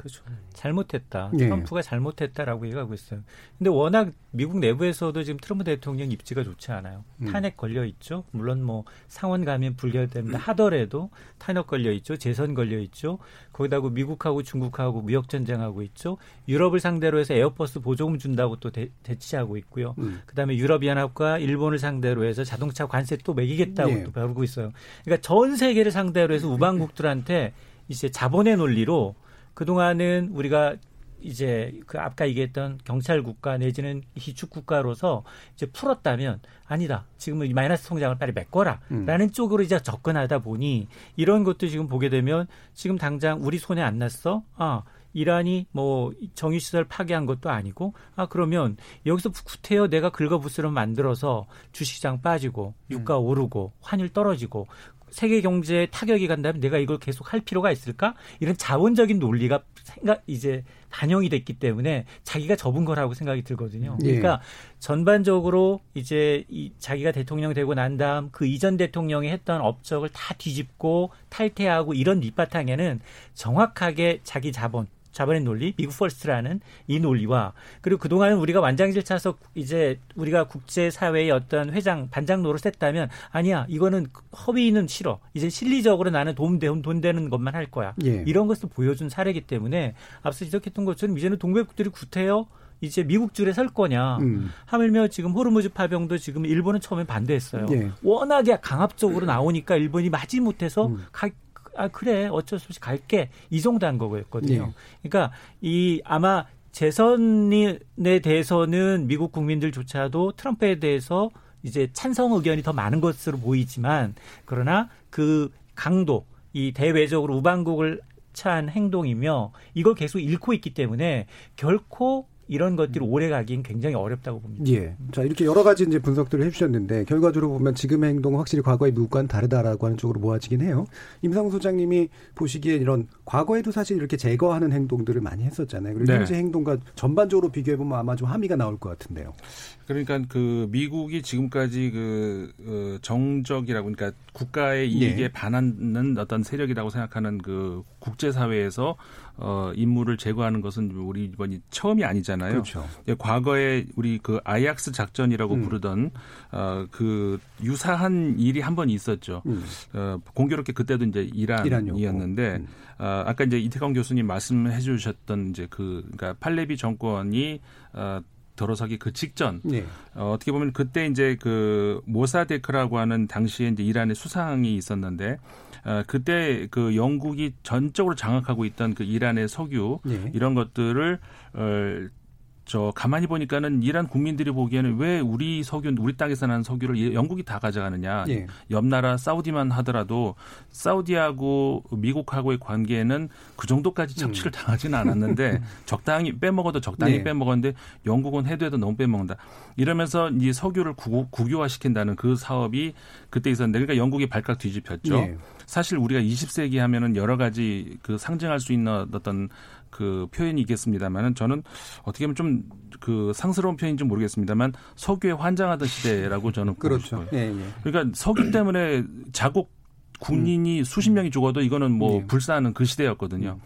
잘못했다. 예. 트럼프가 잘못했다라고 얘기하고 있어요. 근데 워낙 미국 내부에서도 지금 트럼프 대통령 입지가 좋지 않아요. 음. 탄핵 걸려 있죠. 물론 뭐 상원 가면 불결된다 하더라도 탄핵 걸려 있죠. 재선 걸려 있죠. 거기다가 미국하고 중국하고 무역 전쟁하고 있죠. 유럽을 상대로 해서 에어버스 보조금 준다고 또 대, 대치하고 있고요. 음. 그다음에 유럽 연합과 일본을 상대로 해서 자동차 관세 또 매기겠다고 예. 또 배우고 있어요. 그러니까 전 세계 를 상대로 해서 우방국들한테 이제 자본의 논리로 그동안은 우리가 이제 그 아까 얘기했던 경찰 국가 내지는 희축 국가로서 이제 풀었다면 아니다. 지금은 이 마이너스 통장을 빨리 메꿔라라는 음. 쪽으로 이제 접근하다 보니 이런 것도 지금 보게 되면 지금 당장 우리 손에 안 났어. 아 이란이 뭐 정유 시설 파괴한 것도 아니고 아 그러면 여기서 구태여 내가 긁어부스럼 만들어서 주식시장 빠지고 유가 오르고 환율 떨어지고 세계 경제에 타격이 간다면 내가 이걸 계속 할 필요가 있을까? 이런 자본적인 논리가 생각 이제 반영이 됐기 때문에 자기가 접은 거라고 생각이 들거든요. 예. 그러니까 전반적으로 이제 이 자기가 대통령 되고 난 다음 그 이전 대통령이 했던 업적을 다 뒤집고 탈퇴하고 이런 밑바탕에는 정확하게 자기 자본 자본의 논리, 미국 first라는 이 논리와 그리고 그동안은 우리가 완장을 차서 이제 우리가 국제 사회의 어떤 회장 반장 노릇했다면 아니야 이거는 허위는 싫어 이제 실리적으로 나는 돈, 되, 돈 되는 것만 할 거야 예. 이런 것을 보여준 사례이기 때문에 앞서 지적했던 것처럼 이제는 동맹국들이 구태여 이제 미국 줄에 설 거냐 음. 하물며 지금 호르무즈 파병도 지금 일본은 처음에 반대했어요 예. 워낙에 강압적으로 나오니까 일본이 마지 못해서 음. 가, 아 그래 어쩔 수 없이 갈게 이 정도 한 거였거든요. 예. 그러니까 이 아마 재선에 대해서는 미국 국민들조차도 트럼프에 대해서 이제 찬성 의견이 더 많은 것으로 보이지만 그러나 그 강도 이 대외적으로 우방국을 찬 행동이며 이걸 계속 잃고 있기 때문에 결코 이런 것들이 오래 가긴 굉장히 어렵다고 봅니다. 예. 자, 이렇게 여러 가지 이제 분석들을 해주셨는데, 결과적으로 보면 지금의 행동은 확실히 과거의 미국과는 다르다라고 하는 쪽으로 모아지긴 해요. 임상훈 소장님이 보시기에 이런, 과거에도 사실 이렇게 제거하는 행동들을 많이 했었잖아요. 그리고 네. 현재 행동과 전반적으로 비교해보면 아마 좀 함의가 나올 것 같은데요. 그러니까 그 미국이 지금까지 그 어, 정적이라고 그러니까 국가의 이익에 예. 반하는 어떤 세력이라고 생각하는 그 국제 사회에서 어 임무를 제거하는 것은 우리 이번이 처음이 아니잖아요. 그렇죠. 예, 과거에 우리 그 아이악스 작전이라고 음. 부르던 어 그 유사한 일이 한 번 있었죠. 음. 어 공교롭게 그때도 이제 이란이었는데 음. 어, 아까 이제 이태광 교수님 말씀해 주셨던 이제 그 그러니까 팔레비 정권이 어 들어서기 그 직전 예. 어, 어떻게 보면 그때 이제 그 모사데크라고 하는 당시에 이제 이란의 수상이 있었는데 어, 그때 그 영국이 전적으로 장악하고 있던 그 이란의 석유 예. 이런 것들을 어, 저 가만히 보니까는 이란 국민들이 보기에는 왜 우리 석유 우리 땅에서 나는 석유를 이- 영국이 다 가져가느냐 예. 옆 나라 사우디만 하더라도 사우디하고 미국하고의 관계는 그 정도까지 섭취를 당하지는 않았는데 (laughs) 적당히 빼먹어도 적당히 네. 빼먹었는데 영국은 해도 해도 너무 빼먹는다 이러면서 이 석유를 국, 국유화 시킨다는 그 사업이 그때 있었는데 그러니까 영국이 발칵 뒤집혔죠. 예. 사실 우리가 20세기 하면은 여러 가지 그 상징할 수 있는 어떤 그 표현이 있겠습니다만은 저는 어떻게 보면 좀 그 상스러운 표현인지 모르겠습니다만 석유에 환장하던 시대라고 저는 보고 그렇죠. 싶어요. 예, 예. 그러니까 석유 때문에 자국 군인이 수십 명이 죽어도 이거는 뭐 예. 불사하는 그 시대였거든요.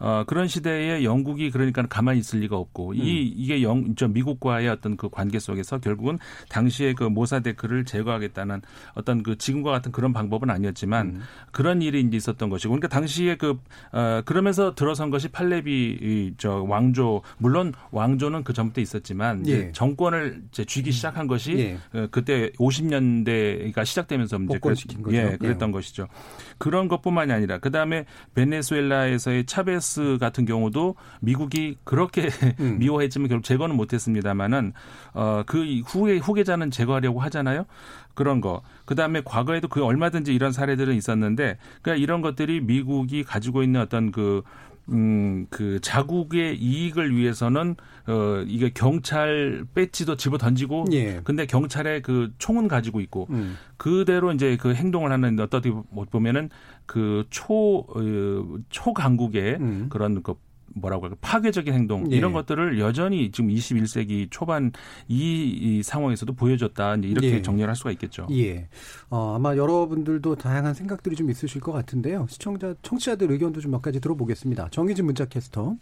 어, 그런 시대에 영국이 그러니까 가만히 있을 리가 없고 이 이게 영, 저 미국과의 어떤 그 관계 속에서 결국은 당시에 그 모사데크를 제거하겠다는 어떤 그 지금과 같은 그런 방법은 아니었지만 그런 일이 이제 있었던 것이고 그러니까 당시에 그 어, 그러면서 들어선 것이 팔레비 이, 저 왕조 물론 왕조는 그 전부터 있었지만 예. 정권을 이제 쥐기 시작한 것이 예. 어, 그때 50년대가 시작되면서 이제 복권시킨 그랬- 거죠. 예, 그랬던 것이죠. 그런 것뿐만이 아니라 그 다음에 베네수엘라에서의 차베스 같은 경우도 미국이 그렇게 (laughs) 음. 미워했지만 결국 제거는 못했습니다만은 어그 후에 후계자는 제거하려고 하잖아요. 그런 거. 그 다음에 과거에도 그 얼마든지 이런 사례들은 있었는데, 그러니까 이런 것들이 미국이 가지고 있는 어떤 그 음, 그 자국의 이익을 위해서는 어 이게 경찰 배지도 집어 던지고 예. 근데 경찰의 그 총은 가지고 있고 음. 그대로 이제 그 행동을 하는 어떻게 보면은 그초 어, 초강국의 음. 그런 그 뭐라고 할까 파괴적인 행동 예. 이런 것들을 여전히 지금 21세기 초반 이, 이 상황에서도 보여줬다 이렇게 예. 정리를 할 수가 있겠죠. 예. 어, 아마 여러분들도 다양한 생각들이 좀 있으실 것 같은데요. 시청자, 청취자들 의견도 좀 몇 가지 들어보겠습니다. 정희진 문자 캐스터.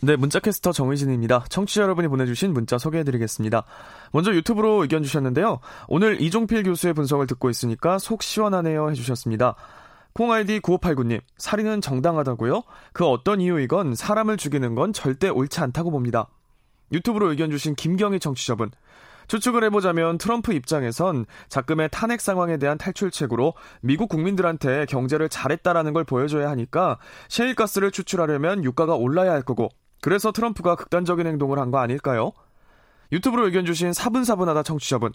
네, 문자캐스터 정의진입니다. 청취자 여러분이 보내주신 문자 소개해드리겠습니다. 먼저 유튜브로 의견 주셨는데요. 오늘 이종필 교수의 분석을 듣고 있으니까 속 시원하네요 해주셨습니다. 콩아이디 9589님, 살인은 정당하다고요? 그 어떤 이유이건 사람을 죽이는 건 절대 옳지 않다고 봅니다. 유튜브로 의견 주신 김경희 청취자분, 추측을 해보자면 트럼프 입장에선 작금의 탄핵 상황에 대한 탈출책으로 미국 국민들한테 경제를 잘했다라는 걸 보여줘야 하니까 셰일가스를 추출하려면 유가가 올라야 할 거고 그래서 트럼프가 극단적인 행동을 한 거 아닐까요? 유튜브로 의견 주신 사분사분하다 청취자분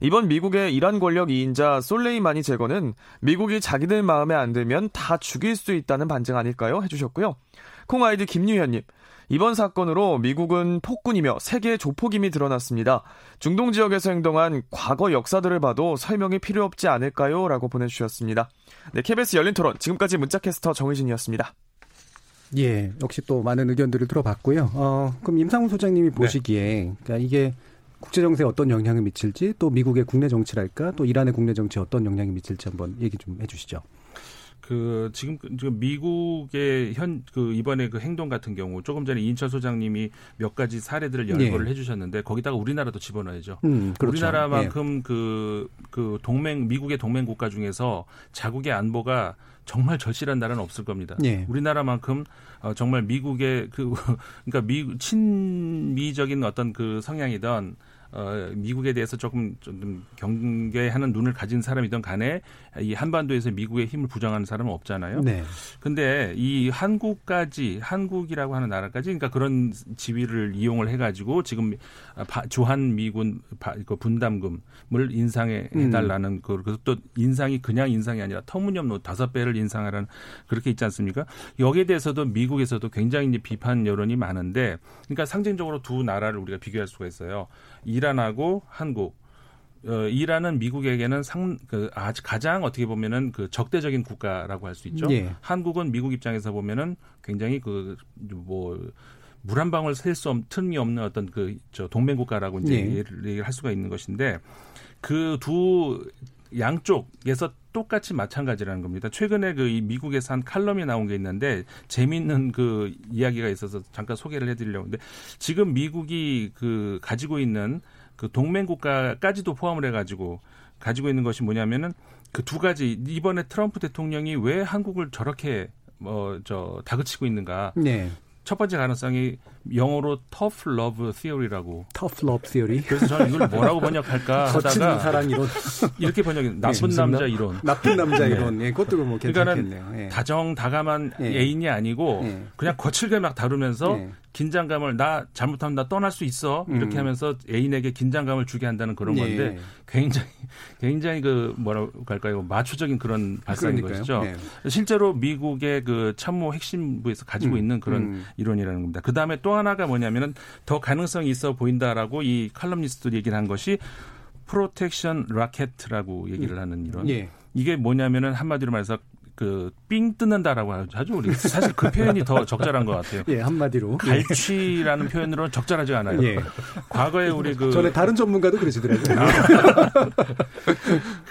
이번 미국의 이란 권력 2인자 솔레이마니 제거는 미국이 자기들 마음에 안 들면 다 죽일 수 있다는 반증 아닐까요? 해주셨고요. 콩 아이디 김유현님. 이번 사건으로 미국은 폭군이며 세계 조폭임이 드러났습니다. 중동 지역에서 행동한 과거 역사들을 봐도 설명이 필요 없지 않을까요? 라고 보내주셨습니다. 네, KBS 열린 토론. 지금까지 문자캐스터 정의진이었습니다. 예, 역시 또 많은 의견들을 들어봤고요. 어, 그럼 임상훈 소장님이 보시기에, 그러니까 이게 국제 정세에 어떤 영향을 미칠지, 또 미국의 국내 정치랄까, 또 이란의 국내 정치에 어떤 영향이 미칠지 한번 얘기 좀 해주시죠. 그 지금 지금 미국의 현 그 이번에 그 행동 같은 경우 조금 전에 이인철 소장님이 몇 가지 사례들을 열거를 예. 해주셨는데 거기다가 우리나라도 집어넣어야죠. 음, 그렇죠. 우리나라만큼 그, 그 동맹 미국의 동맹 국가 중에서 자국의 안보가 정말 절실한 나라는 없을 겁니다. 예. 우리나라만큼 어, 정말 미국의 그 (laughs) 그러니까 미 친미적인 어떤 그 성향이던 어, 미국에 대해서 조금 좀 경계하는 눈을 가진 사람이든 간에 이 한반도에서 미국의 힘을 부정하는 사람은 없잖아요. 네. 근데 이 한국까지 한국이라고 하는 나라까지 그러니까 그런 지위를 이용을 해가지고 지금 바- 주한 미군 바- 그 분담금을 인상해 음. 해달라는 그 그래서 또 인상이 그냥 인상이 아니라 터무니없는 다섯 배를 인상하라는 그렇게 있지 않습니까? 여기에 대해서도 미국에서도 굉장히 이제 비판 여론이 많은데 그러니까 상징적으로 두 나라를 우리가 비교할 수가 있어요. 이 란하고 한국. 어, 이란은 미국에게는 상, 그, 아주 가장 어떻게 보면은 그 적대적인 국가라고 할 수 있죠. 예. 한국은 미국 입장에서 보면은 굉장히 그, 뭐, 물 한 방울 셀 수 없, 틈이 없는 어떤 그, 저, 동맹국가라고 이제 예. 얘기를 할 수가 있는 것인데 그 두 양쪽에서 똑같이 마찬가지라는 겁니다. 최근에 그 이 미국에서 한 칼럼이 나온 게 있는데 재미있는 그 이야기가 있어서 잠깐 소개를 해드리려고 하는데 지금 미국이 그 가지고 있는 그 동맹 국가까지도 포함을 해가지고 가지고 있는 것이 뭐냐면은 그 두 가지 이번에 트럼프 대통령이 왜 한국을 저렇게 뭐 저 다그치고 있는가? 네. 첫 번째 가능성이 영어로 tough love theory라고. Tough love theory. 그래서 저는 이걸 뭐라고 번역할까 (laughs) 하다가 사랑 이론. (laughs) 이렇게 번역이 나쁜 짐승남? 남자 이론. 나쁜 남자 네. 이론. 예, 그것도 뭐 그러니까는 괜찮겠네요. 예. 다정 다감한 예. 애인이 아니고 예. 그냥 거칠게 막 다루면서 예. 긴장감을 나 잘못하면 나 떠날 수 있어 이렇게 음. 하면서 애인에게 긴장감을 주게 한다는 그런 예. 건데 굉장히 굉장히 그 뭐라고 할까요 마초적인 그런 발상인. 것이죠. 예. 실제로 미국의 그 참모 핵심부에서 가지고 음, 있는 그런 음. 이론이라는 겁니다. 그 다음에 또 하나가 뭐냐면은 더 가능성이 있어 보인다라고 이 칼럼니스트들이 얘기를 한 것이 프로텍션 라켓이라고 얘기를 하는 이론. 예. 이게 뭐냐면은 한마디로 말해서 그삥 뜯는다라고 하죠. 우리 사실 그 표현이 더 적절한 것 같아요. 예, 한마디로. 갈취라는 표현으로는 적절하지 않아요. 예. 과거에 우리 그 전에 다른 전문가도 그러시더라고요. (laughs)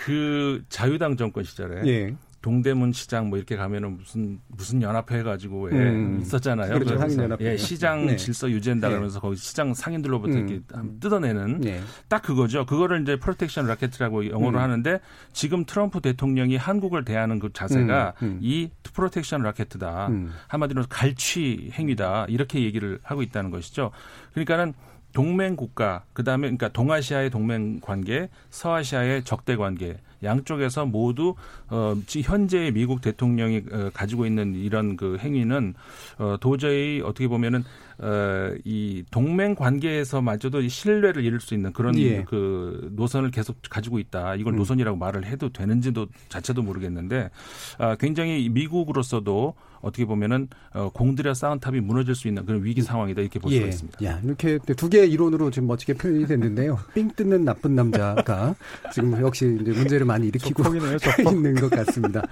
그 자유당 정권 시절에 예. 동대문 시장 뭐 이렇게 가면은 무슨 무슨 연합회 해가지고 왜 음. 있었잖아요. 그렇죠, 상인연합회. 예, 시장 네. 질서 유지한다 네. 그러면서 거기 시장 상인들로부터 음. 이렇게 뜯어내는 예. 딱 그거죠. 그거를 이제 protection racket이라고 영어로 음. 하는데 지금 트럼프 대통령이 한국을 대하는 그 자세가 음, 음. 이 protection racket이다. 음. 한마디로 갈취 행위다. 이렇게 얘기를 하고 있다는 것이죠. 그러니까는 동맹 국가, 그다음에 그러니까 동아시아의 동맹 관계, 서아시아의 적대 관계 양쪽에서 모두 어 지- 현재의 미국 대통령이 어, 가지고 있는 이런 그 행위는 어 도저히 어떻게 보면은 어 이 동맹 관계에서마저도 이 신뢰를 잃을 수 있는 그런 예. 그 노선을 계속 가지고 있다. 이걸 노선이라고 말을 해도 되는지도 자체도 모르겠는데 아, 굉장히 미국으로서도 어떻게 보면은 어, 공들여 쌓은 탑이 무너질 수 있는 그런 위기 상황이다 이렇게 볼 수가 예. 있습니다. 야, 이렇게 두 개의 이론으로 지금 멋지게 표현이 됐는데요. (laughs) 삥 뜯는 나쁜 남자가 지금 역시 이제 문제를 많이 일으키고 (laughs) 있는 것 같습니다.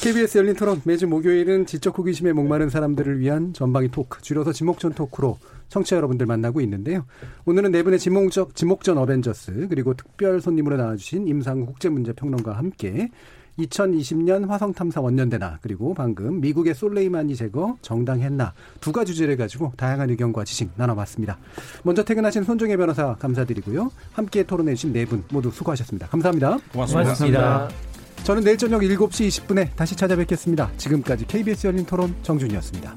KBS 열린 토론 매주 목요일은 지적 호기심에 목마른 사람들을 위한 전방위 토크, 줄여서 지목전 토크 로 청취자 여러분들 만나고 있는데요. 오늘은 네 분의 지목적, 지목전 어벤져스 그리고 특별 손님으로 나와주신 임상우 국제문제평론가와 함께 2020년 화성탐사 원년대나 그리고 방금 미국의 솔레이마니 제거 정당했나 두 가지 주제를 가지고 다양한 의견과 지식 나눠봤습니다. 먼저 퇴근하신 손종혜 변호사 감사드리고요. 함께 토론해주신 네 분 모두 수고하셨습니다. 감사합니다. 고맙습니다. 고맙습니다. 저는 내일 저녁 7시 20분에 다시 찾아뵙겠습니다. 지금까지 KBS 열린 토론 정준이었습니다.